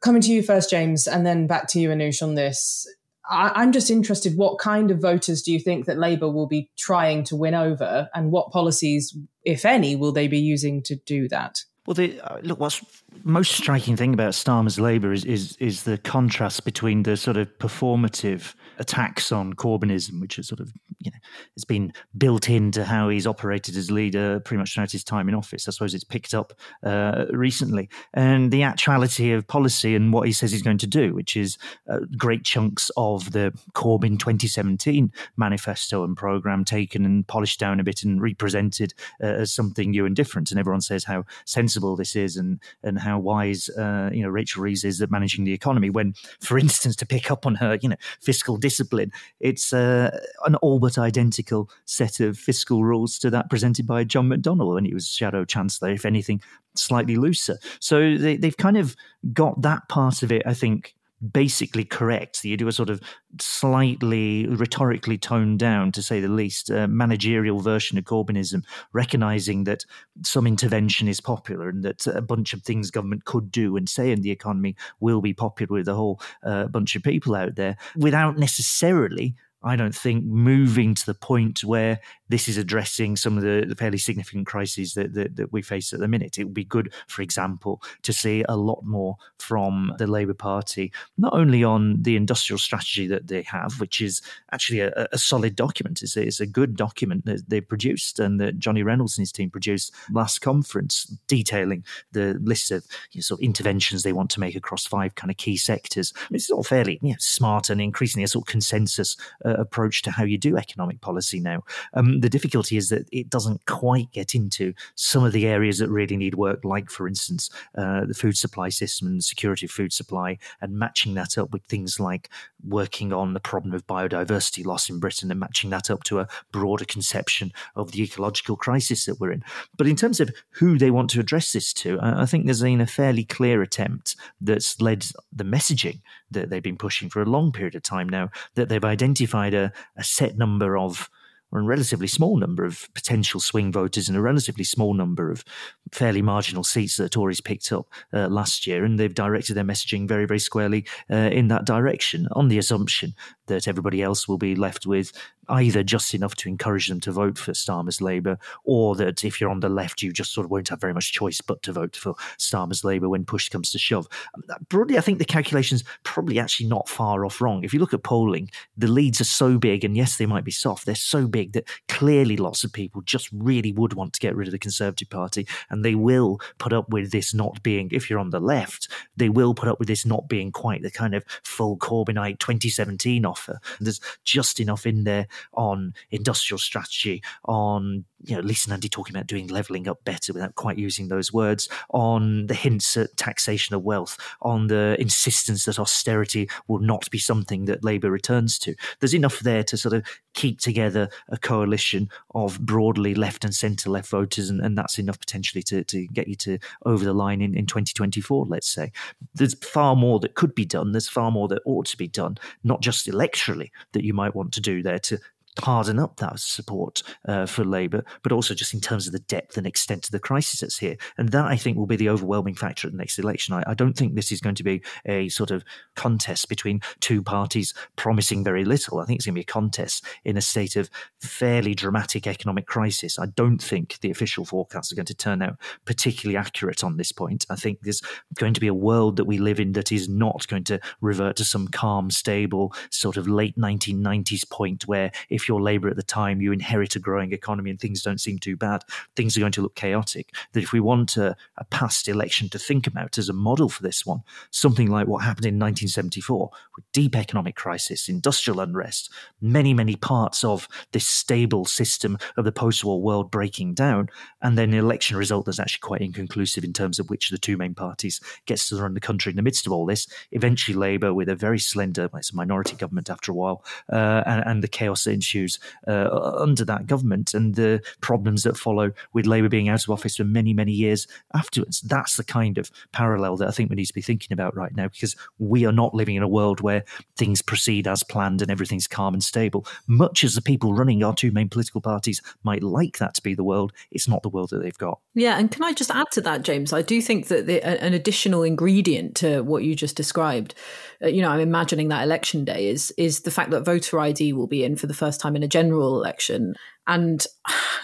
Coming to you first, James, and then back to you, Anoosh, on this I, am just interested what kind of voters do you think that Labour will be trying to win over, and what policies, if any, will they be using to do that? Well, the, uh, look, what's most striking thing about Starmer's Labour is, is is the contrast between the sort of performative attacks on Corbynism, which is sort of you know has been built into how he's operated as leader pretty much throughout his time in office. I suppose it's picked up uh, recently, and the actuality of policy and what he says he's going to do, which is uh, great chunks of the Corbyn 2017 manifesto and program taken and polished down a bit and represented uh, as something new and different, and everyone says how sensible this is and and how wise uh, you know Rachel Reeves is at managing the economy. When, for instance, to pick up on her you know fiscal discipline. It's uh, an all but identical set of fiscal rules to that presented by John McDonnell when he was Shadow Chancellor, if anything, slightly looser. So they, they've kind of got that part of it, I think, basically correct. You do a sort of slightly rhetorically toned down, to say the least, uh, managerial version of Corbynism, recognizing that some intervention is popular and that a bunch of things government could do and say in the economy will be popular with a whole uh, bunch of people out there without necessarily I don't think moving to the point where this is addressing some of the, the fairly significant crises that, that, that, we face at the minute. It would be good, for example, to see a lot more from the Labour Party, not only on the industrial strategy that they have, which is actually a, a solid document. It's a, it's a, good document that they produced and that Johnny Reynolds and his team produced last conference, detailing the list of you know, sort of interventions they want to make across five kind of key sectors. It's all fairly you know, smart and increasingly a sort of consensus approach to how you do economic policy now. Um, the difficulty is that it doesn't quite get into some of the areas that really need work, like, for instance, uh, the food supply system and security of food supply, and matching that up with things like working on the problem of biodiversity loss in Britain and matching that up to a broader conception of the ecological crisis that we're in. But in terms of who they want to address this to, I think there's been a fairly clear attempt that's led the messaging that they've been pushing for a long period of time now, that they've identified a, a set number of or a relatively small number of potential swing voters and a relatively small number of fairly marginal seats that Tories picked up uh, last year. And they've directed their messaging very, very squarely uh, in that direction on the assumption that everybody else will be left with either just enough to encourage them to vote for Starmer's Labour, or that if you're on the left, you just sort of won't have very much choice but to vote for Starmer's Labour when push comes to shove. Um, broadly, I think the calculation's probably actually not far off wrong. If you look at polling, the leads are so big, and yes, they might be soft, they're so big that clearly lots of people just really would want to get rid of the Conservative Party, and they will put up with this not being, if you're on the left, they will put up with this not being quite the kind of full Corbynite 2017 offer. There's just enough in there on industrial strategy, on you know, Lisa Nandy talking about doing levelling up better without quite using those words, on the hints at taxation of wealth, on the insistence that austerity will not be something that Labour returns to. There's enough there to sort of keep together a coalition of broadly left and centre left voters, and, and that's enough potentially to, to get you to over the line in, in 2024, let's say. There's far more that could be done. There's far more that ought to be done, not just electorally, that you might want to do there to harden up that support uh, for Labour, but also just in terms of the depth and extent of the crisis that's here. And that, I think, will be the overwhelming factor at the next election. I, I, don't think this is going to be a sort of contest between two parties promising very little. I think it's going to be a contest in a state of fairly dramatic economic crisis. I don't think the official forecasts are going to turn out particularly accurate on this point. I think there's going to be a world that we live in that is not going to revert to some calm, stable, sort of late 1990s point where if you're Labour at the time, you inherit a growing economy and things don't seem too bad. Things are going to look chaotic. That if we want a, a past election to think about as a model for this one, something like what happened in 1974 with deep economic crisis, industrial unrest, many, many parts of this stable system of the post war world breaking down, and then an election result that's actually quite inconclusive in terms of which of the two main parties gets to run the country in the midst of all this. Eventually, Labour, with a very slender, well, it's a minority government after a while, uh, and, and the chaos that ensues issues uh, under that government and the problems that follow with Labour being out of office for many, many years afterwards. That's the kind of parallel that I think we need to be thinking about right now because we are not living in a world where things proceed as planned and everything's calm and stable. Much as the people running our two main political parties might like that to be the world, it's not the world that they've got. Yeah, and can I just add to that, James? I do think that the, an additional ingredient to what you just described, uh, you know, I'm imagining that election day is is the fact that voter ID will be in for the first time in a general election. And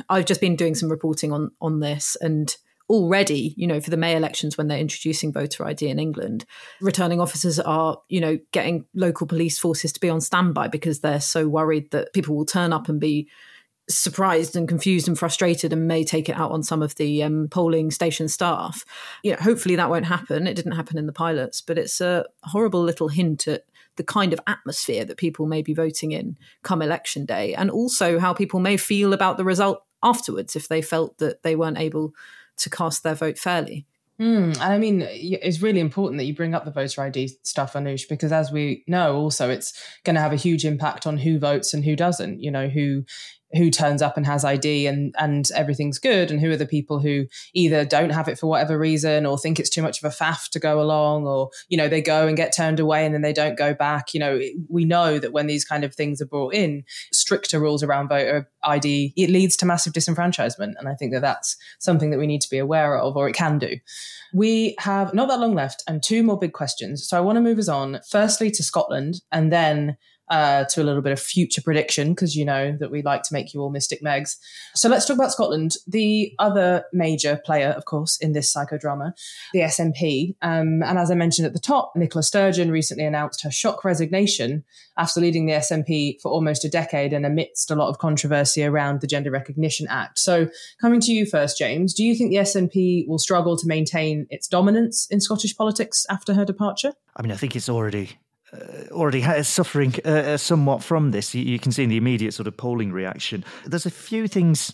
I've just been doing some reporting on on this and already, you know, for the May elections when they're introducing voter ID in England, returning officers are, you know, getting local police forces to be on standby because they're so worried that people will turn up and be surprised and confused and frustrated and may take it out on some of the um, polling station staff. You know, hopefully that won't happen. It didn't happen in the pilots, but it's a horrible little hint at the kind of atmosphere that people may be voting in come election day, and also how people may feel about the result afterwards if they felt that they weren't able to cast their vote fairly. Mm, and I mean, it's really important that you bring up the voter ID stuff, Anoosh, because as we know, also it's going to have a huge impact on who votes and who doesn't. You know, who who turns up and has ID and and everything's good, and who are the people who either don't have it for whatever reason or think it's too much of a faff to go along, or you know they go and get turned away and then they don't go back. You know, we know that when these kind of things are brought in, stricter rules around voter ID, it leads to massive disenfranchisement, and I think that that's something that we need to be aware of, or it can do. We have not that long left and two more big questions. So I want to move us on firstly to Scotland and then uh, to a little bit of future prediction because you know that we like to make you all mystic megs. So let's talk about Scotland. The other major player, of course, in this psychodrama, the SNP. Um, and as I mentioned at the top, Nicola Sturgeon recently announced her shock resignation after leading the SNP for almost a decade and amidst a lot of controversy around the Gender Recognition Act. So coming to you first, James, do you think the SNP will struggle to maintain its dominance in Scottish politics after her departure? I mean, I think it's already uh, already suffering uh, uh, somewhat from this. You, you, can see in the immediate sort of polling reaction. There's a few things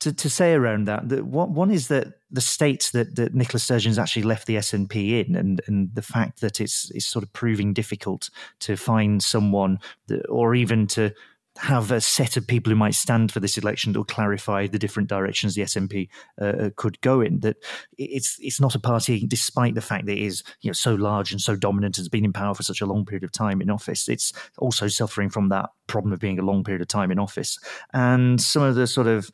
to, to say around that. one, one is that the states that, that Nicola Sturgeon's actually left the SNP in, and, and the fact that it's, it's sort of proving difficult to find someone that, or even to have a set of people who might stand for this election that will clarify the different directions the SNP uh, uh, could go in. That it's it's not a party, despite the fact that it is you know so large and so dominant, has been in power for such a long period of time in office. It's also suffering from that problem of being a long period of time in office, and some of the sort of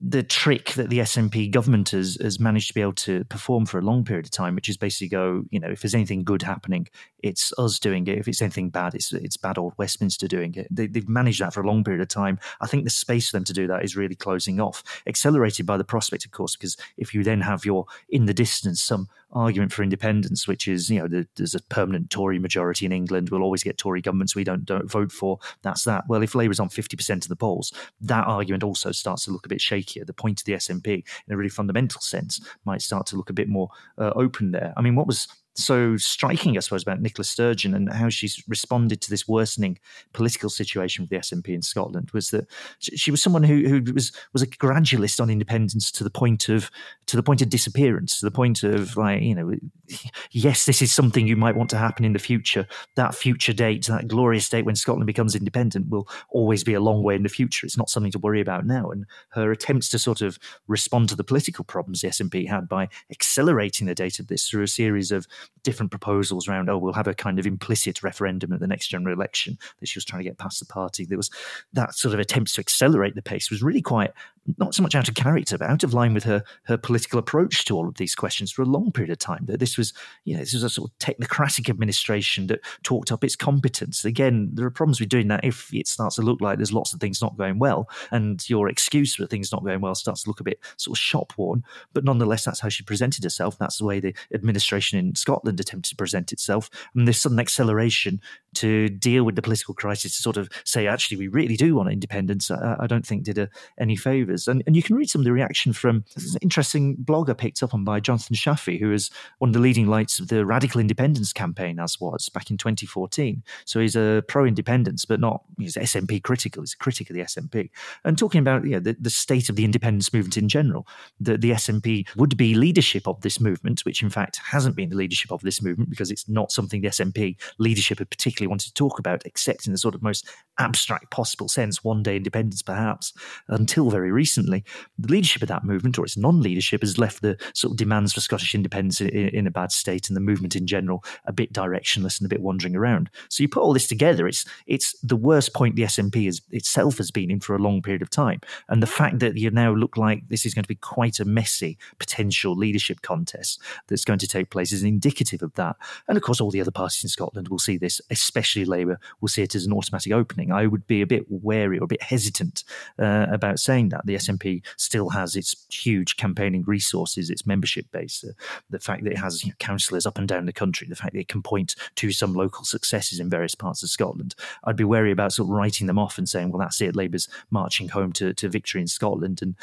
the trick that the SNP government has, has managed to be able to perform for a long period of time, which is basically go, you know, if there's anything good happening, it's us doing it. If it's anything bad, it's it's bad old Westminster doing it. They, have managed that for a long period of time. I think the space for them to do that is really closing off, accelerated by the prospect, of course, because if you then have your in the distance some argument for independence, which is, you know, the, there's a permanent Tory majority in England. We'll always get Tory governments we don't, don't vote for. That's that. Well, if Labour's on 50% of the polls, that argument also starts to look a bit shakier. The point of the SNP, in a really fundamental sense, might start to look a bit more uh, open there. I mean, what was so striking, I suppose, about Nicola Sturgeon and how she's responded to this worsening political situation with the SNP in Scotland was that she was someone who, who was was a gradualist on independence to the point of to the point of disappearance, to the point of like you know, yes, this is something you might want to happen in the future. That future date, that glorious date when Scotland becomes independent, will always be a long way in the future. It's not something to worry about now. And her attempts to sort of respond to the political problems the SNP had by accelerating the date of this through a series of different proposals around, oh, we'll have a kind of implicit referendum at the next general election that she was trying to get past the party. There was that sort of attempts to accelerate the pace was really quite not so much out of character, but out of line with her her political approach to all of these questions for a long period of time. That this was, you know, this was a sort of technocratic administration that talked up its competence. Again, there are problems with doing that if it starts to look like there's lots of things not going well, and your excuse for things not going well starts to look a bit sort of shop worn. But nonetheless, that's how she presented herself. That's the way the administration in Scotland attempted to present itself. And this sudden acceleration to deal with the political crisis to sort of say, actually, we really do want independence, I, I don't think did her any favours. And, and you can read some of the reaction from this interesting blog I picked up on by Jonathan Shafi, who is one of the leading lights of the radical independence campaign, as was back in 2014. So he's a pro independence, but not, he's SNP critical. He's a critic of the SNP. And talking about you know, the, the state of the independence movement in general, that the SNP would be leadership of this movement, which in fact hasn't been the leadership of this movement because it's not something the SNP leadership had particularly wanted to talk about, except in the sort of most abstract possible sense, one day independence perhaps, until very recently the leadership of that movement or its non leadership has left the sort of demands for Scottish independence in, in, a bad state and the movement in general a bit directionless and a bit wandering around. So you put all this together, it's it's the worst point the SNP has, itself has been in for a long period of time. And the fact that you now look like this is going to be quite a messy potential leadership contest that's going to take place is indicative of that. And of course, all the other parties in Scotland will see this, especially Labour, will see it as an automatic opening. I would be a bit wary or a bit hesitant uh, about saying that. The SNP still has its huge campaigning resources, its membership base, uh, the fact that it has you know, councillors up and down the country, the fact that it can point to some local successes in various parts of Scotland. I'd be wary about sort of writing them off and saying, well, that's it, Labour's marching home to, to victory in Scotland and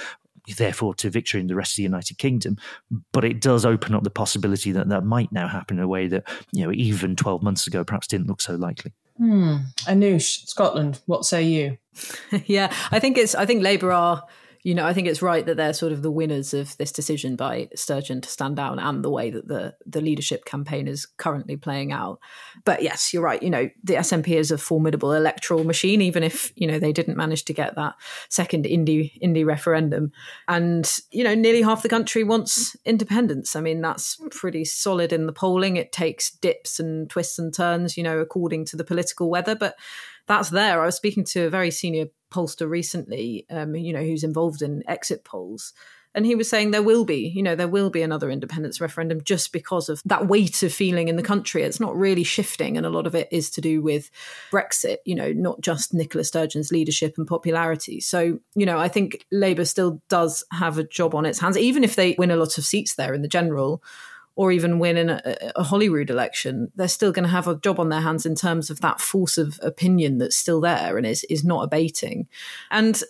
therefore to victory in the rest of the United Kingdom. But it does open up the possibility that that might now happen in a way that, you know, even 12 months ago perhaps didn't look so likely. Hmm. Anoosh, Scotland, what say you? yeah, I think it's, I think Labour are you know, I think it's right that they're sort of the winners of this decision by Sturgeon to stand down and the way that the the leadership campaign is currently playing out. But yes, you're right. You know, the SNP is a formidable electoral machine, even if you know they didn't manage to get that second indie indie referendum. And you know, nearly half the country wants independence. I mean, that's pretty solid in the polling. It takes dips and twists and turns, you know, according to the political weather, but that's there. I was speaking to a very senior pollster recently, um, you know, who's involved in exit polls. And he was saying there will be, you know, there will be another independence referendum just because of that weight of feeling in the country. It's not really shifting. And a lot of it is to do with Brexit, you know, not just Nicola Sturgeon's leadership and popularity. So, you know, I think Labour still does have a job on its hands, even if they win a lot of seats there in the general or even win in a, a Holyrood election, they're still going to have a job on their hands in terms of that force of opinion that's still there and is is not abating. And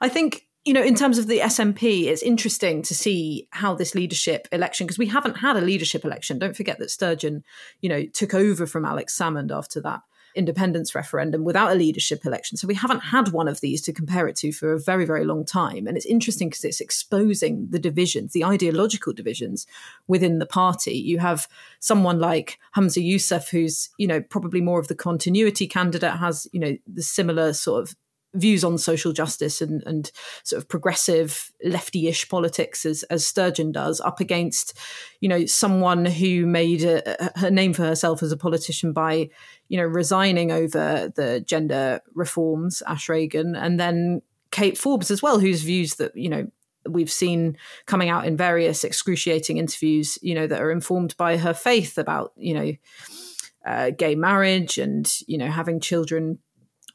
I think you know, in terms of the SNP, it's interesting to see how this leadership election, because we haven't had a leadership election. Don't forget that Sturgeon, you know, took over from Alex Salmond after that independence referendum without a leadership election. So we haven't had one of these to compare it to for a very, very long time. And it's interesting because it's exposing the divisions, the ideological divisions within the party. You have someone like Hamza Yousaf, who's, you know, probably more of the continuity candidate, has, you know, the similar sort of views on social justice and, and sort of progressive lefty-ish politics as, as Sturgeon does up against, you know, someone who made a, a, her name for herself as a politician by, you know, resigning over the gender reforms, Ash Regan, and then Kate Forbes as well, whose views that, you know, we've seen coming out in various excruciating interviews, you know, that are informed by her faith about, you know, uh, gay marriage and, you know, having children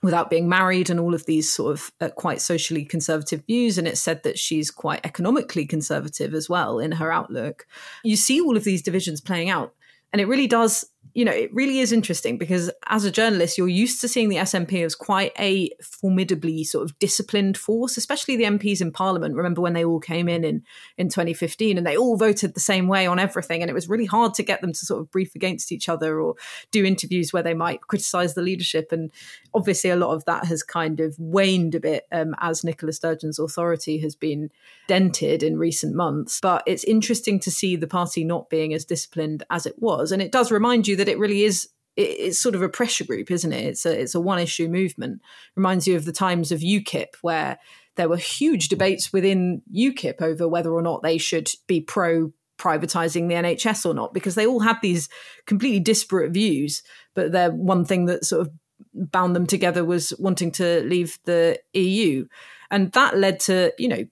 without being married and all of these sort of uh, quite socially conservative views. And it's said that she's quite economically conservative as well in her outlook. You see all of these divisions playing out and it really does you know, it really is interesting because as a journalist, you're used to seeing the SNP as quite a formidably sort of disciplined force, especially the MPs in Parliament. Remember when they all came in, in in 2015 and they all voted the same way on everything, and it was really hard to get them to sort of brief against each other or do interviews where they might criticise the leadership. And obviously, a lot of that has kind of waned a bit um, as Nicola Sturgeon's authority has been dented in recent months. But it's interesting to see the party not being as disciplined as it was, and it does remind you that that it really is it's sort of a pressure group, isn't it? It's a it's a one issue movement. Reminds you of the times of UKIP where there were huge debates within UKIP over whether or not they should be pro privatizing the NHS or not, because they all had these completely disparate views. But their one thing that sort of bound them together was wanting to leave the EU. And that led to, you know,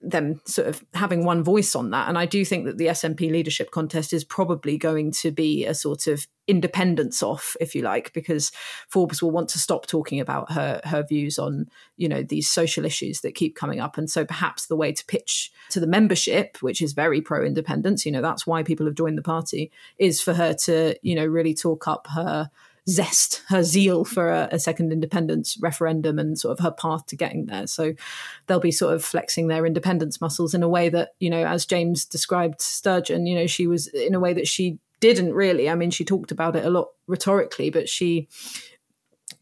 them sort of having one voice on that. And I do think that the SNP leadership contest is probably going to be a sort of independence off, if you like, because Forbes will want to stop talking about her her views on, you know, these social issues that keep coming up. And so perhaps the way to pitch to the membership, which is very pro independence, you know, that's why people have joined the party, is for her to, you know, really talk up her zest, her zeal for a, a, second independence referendum and sort of her path to getting there. So they'll be sort of flexing their independence muscles in a way that, you know, as James described Sturgeon, you know, she was in a way that she didn't really. I mean, she talked about it a lot rhetorically, but she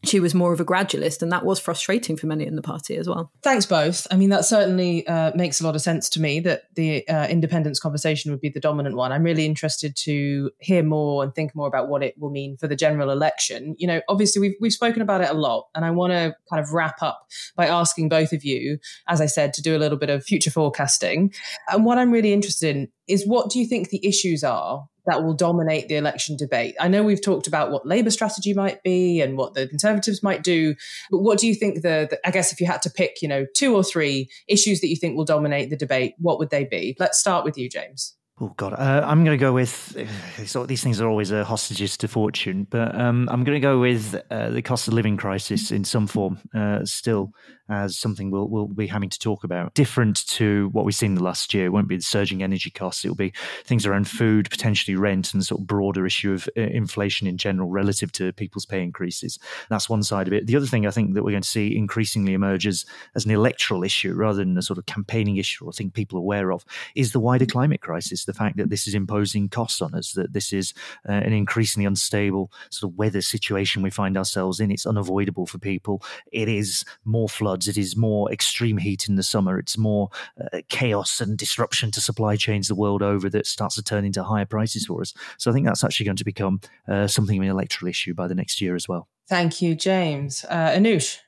she was more of a gradualist, and that was frustrating for many in the party as well. Thanks, both. I mean, that certainly uh, makes a lot of sense to me that the uh, independence conversation would be the dominant one. I'm really interested to hear more and think more about what it will mean for the general election. You know, obviously, we've, we've spoken about it a lot, and I want to kind of wrap up by asking both of you, as I said, to do a little bit of future forecasting. And what I'm really interested in is what do you think the issues are that will dominate the election debate. I know we've talked about what Labour strategy might be and what the Conservatives might do, but what do you think the, the, I guess if you had to pick, you know, two or three issues that you think will dominate the debate, what would they be? Let's start with you, James. Oh God, uh, I'm going to go with. So these things are always uh, hostages to fortune, but um, I'm going to go with uh, the cost of living crisis in some form. Uh, still, as something we'll, we'll be having to talk about. Different to what we've seen the last year. It won't be the surging energy costs. It'll be things around food, potentially rent, and sort of broader issue of uh, inflation in general relative to people's pay increases. That's one side of it. The other thing I think that we're going to see increasingly emerge as, as an electoral issue rather than a sort of campaigning issue or thing people are aware of is the wider climate crisis. The fact that this is imposing costs on us, that this is uh, an increasingly unstable sort of weather situation we find ourselves in. It's unavoidable for people. It is more floods. It is more extreme heat in the summer. It's more uh, chaos and disruption to supply chains the world over that starts to turn into higher prices for us. So I think that's actually going to become uh, something of an electoral issue by the next year as well. Thank you, James. Uh, Anoosh.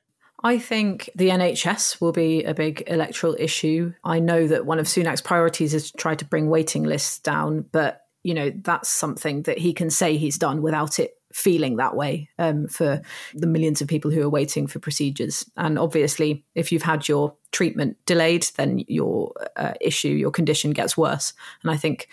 I think the NHS will be a big electoral issue. I know that one of Sunak's priorities is to try to bring waiting lists down, but you know that's something that he can say he's done without it feeling that way um, for the millions of people who are waiting for procedures. And obviously, if you've had your treatment delayed, then your uh, issue, your condition gets worse. And I think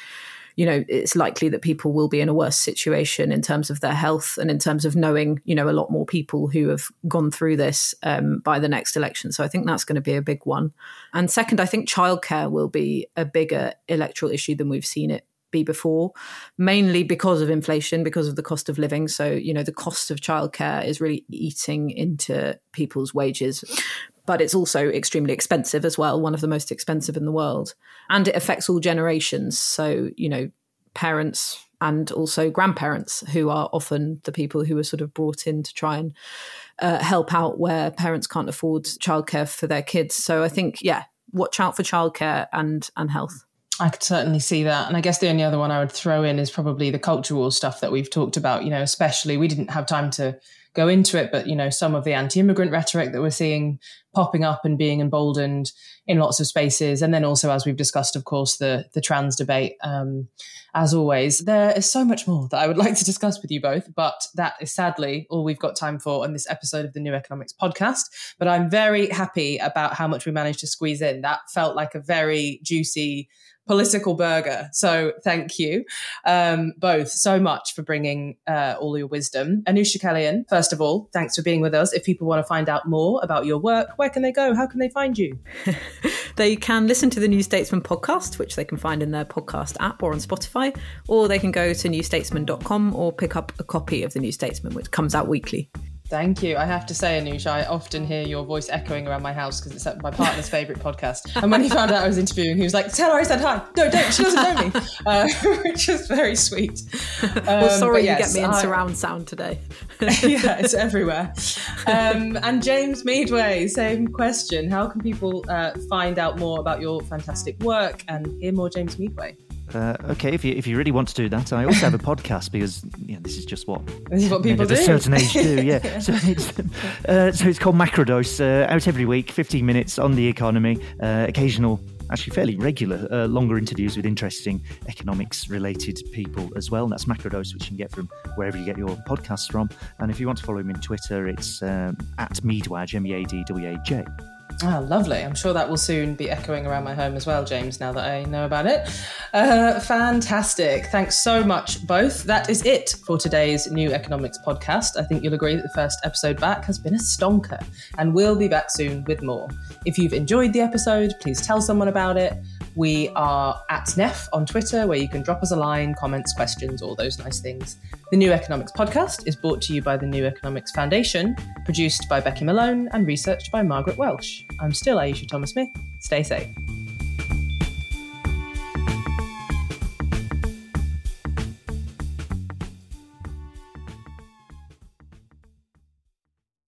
you know, it's likely that people will be in a worse situation in terms of their health and in terms of knowing, you know, a lot more people who have gone through this um, by the next election. So I think that's going to be a big one. And second, I think childcare will be a bigger electoral issue than we've seen it be before, mainly because of inflation, because of the cost of living. So, you know, the cost of childcare is really eating into people's wages but it's also extremely expensive as well, one of the most expensive in the world. And it affects all generations. So, you know, parents and also grandparents, who are often the people who are sort of brought in to try and uh, help out where parents can't afford childcare for their kids. So I think, yeah, watch out for childcare and and health. I could certainly see that. And I guess the only other one I would throw in is probably the cultural stuff that we've talked about. You know, especially we didn't have time to go into it, but you know, some of the anti-immigrant rhetoric that we're seeing popping up and being emboldened in lots of spaces, and then also, as we've discussed, of course, the the trans debate. Um, as always, there is so much more that I would like to discuss with you both, but that is sadly all we've got time for on this episode of the New Economics podcast. But I'm very happy about how much we managed to squeeze in. That felt like a very juicy political burger. So thank you um, both so much for bringing uh, all your wisdom. Anoosh Chakelian, first of all, thanks for being with us. If people want to find out more about your work, where can they go? How can they find you? they can listen to the New Statesman podcast, which they can find in their podcast app or on Spotify, or they can go to newstatesman.com or pick up a copy of the New Statesman, which comes out weekly. Thank you. I have to say, Anoosh, I often hear your voice echoing around my house because it's my partner's favourite podcast. And when he found out I was interviewing, he was like, "Tell her I said hi." No, don't. She doesn't know me, uh, which is very sweet. Um, well, sorry yes, you get me in I, surround sound today. yeah, it's everywhere. Um, and James Meadway, same question. How can people uh, find out more about your fantastic work and hear more James Meadway? Uh, okay, if you if you really want to do that, I also have a podcast because you know, this is just what this is what people do. At a certain age do, yeah. so it's uh, so it's called Macrodose, uh, out every week, fifteen minutes on the economy, uh, occasional. Actually, fairly regular, uh, longer interviews with interesting economics-related people as well. And that's Macrodose, which you can get from wherever you get your podcasts from. And if you want to follow him on Twitter, it's um, at Meadwaj, M-E-A-D-W-A-J. Oh, lovely. I'm sure that will soon be echoing around my home as well, James, now that I know about it. Uh, fantastic. Thanks so much, both. That is it for today's New Economics podcast. I think you'll agree that the first episode back has been a stonker, and we'll be back soon with more. If you've enjoyed the episode, please tell someone about it. We are at NEF on Twitter, where you can drop us a line, comments, questions, all those nice things. The New Economics podcast is brought to you by the New Economics Foundation, produced by Becky Malone, and researched by Margaret Welsh. I'm still Ayeisha Thomas Smith. Stay safe.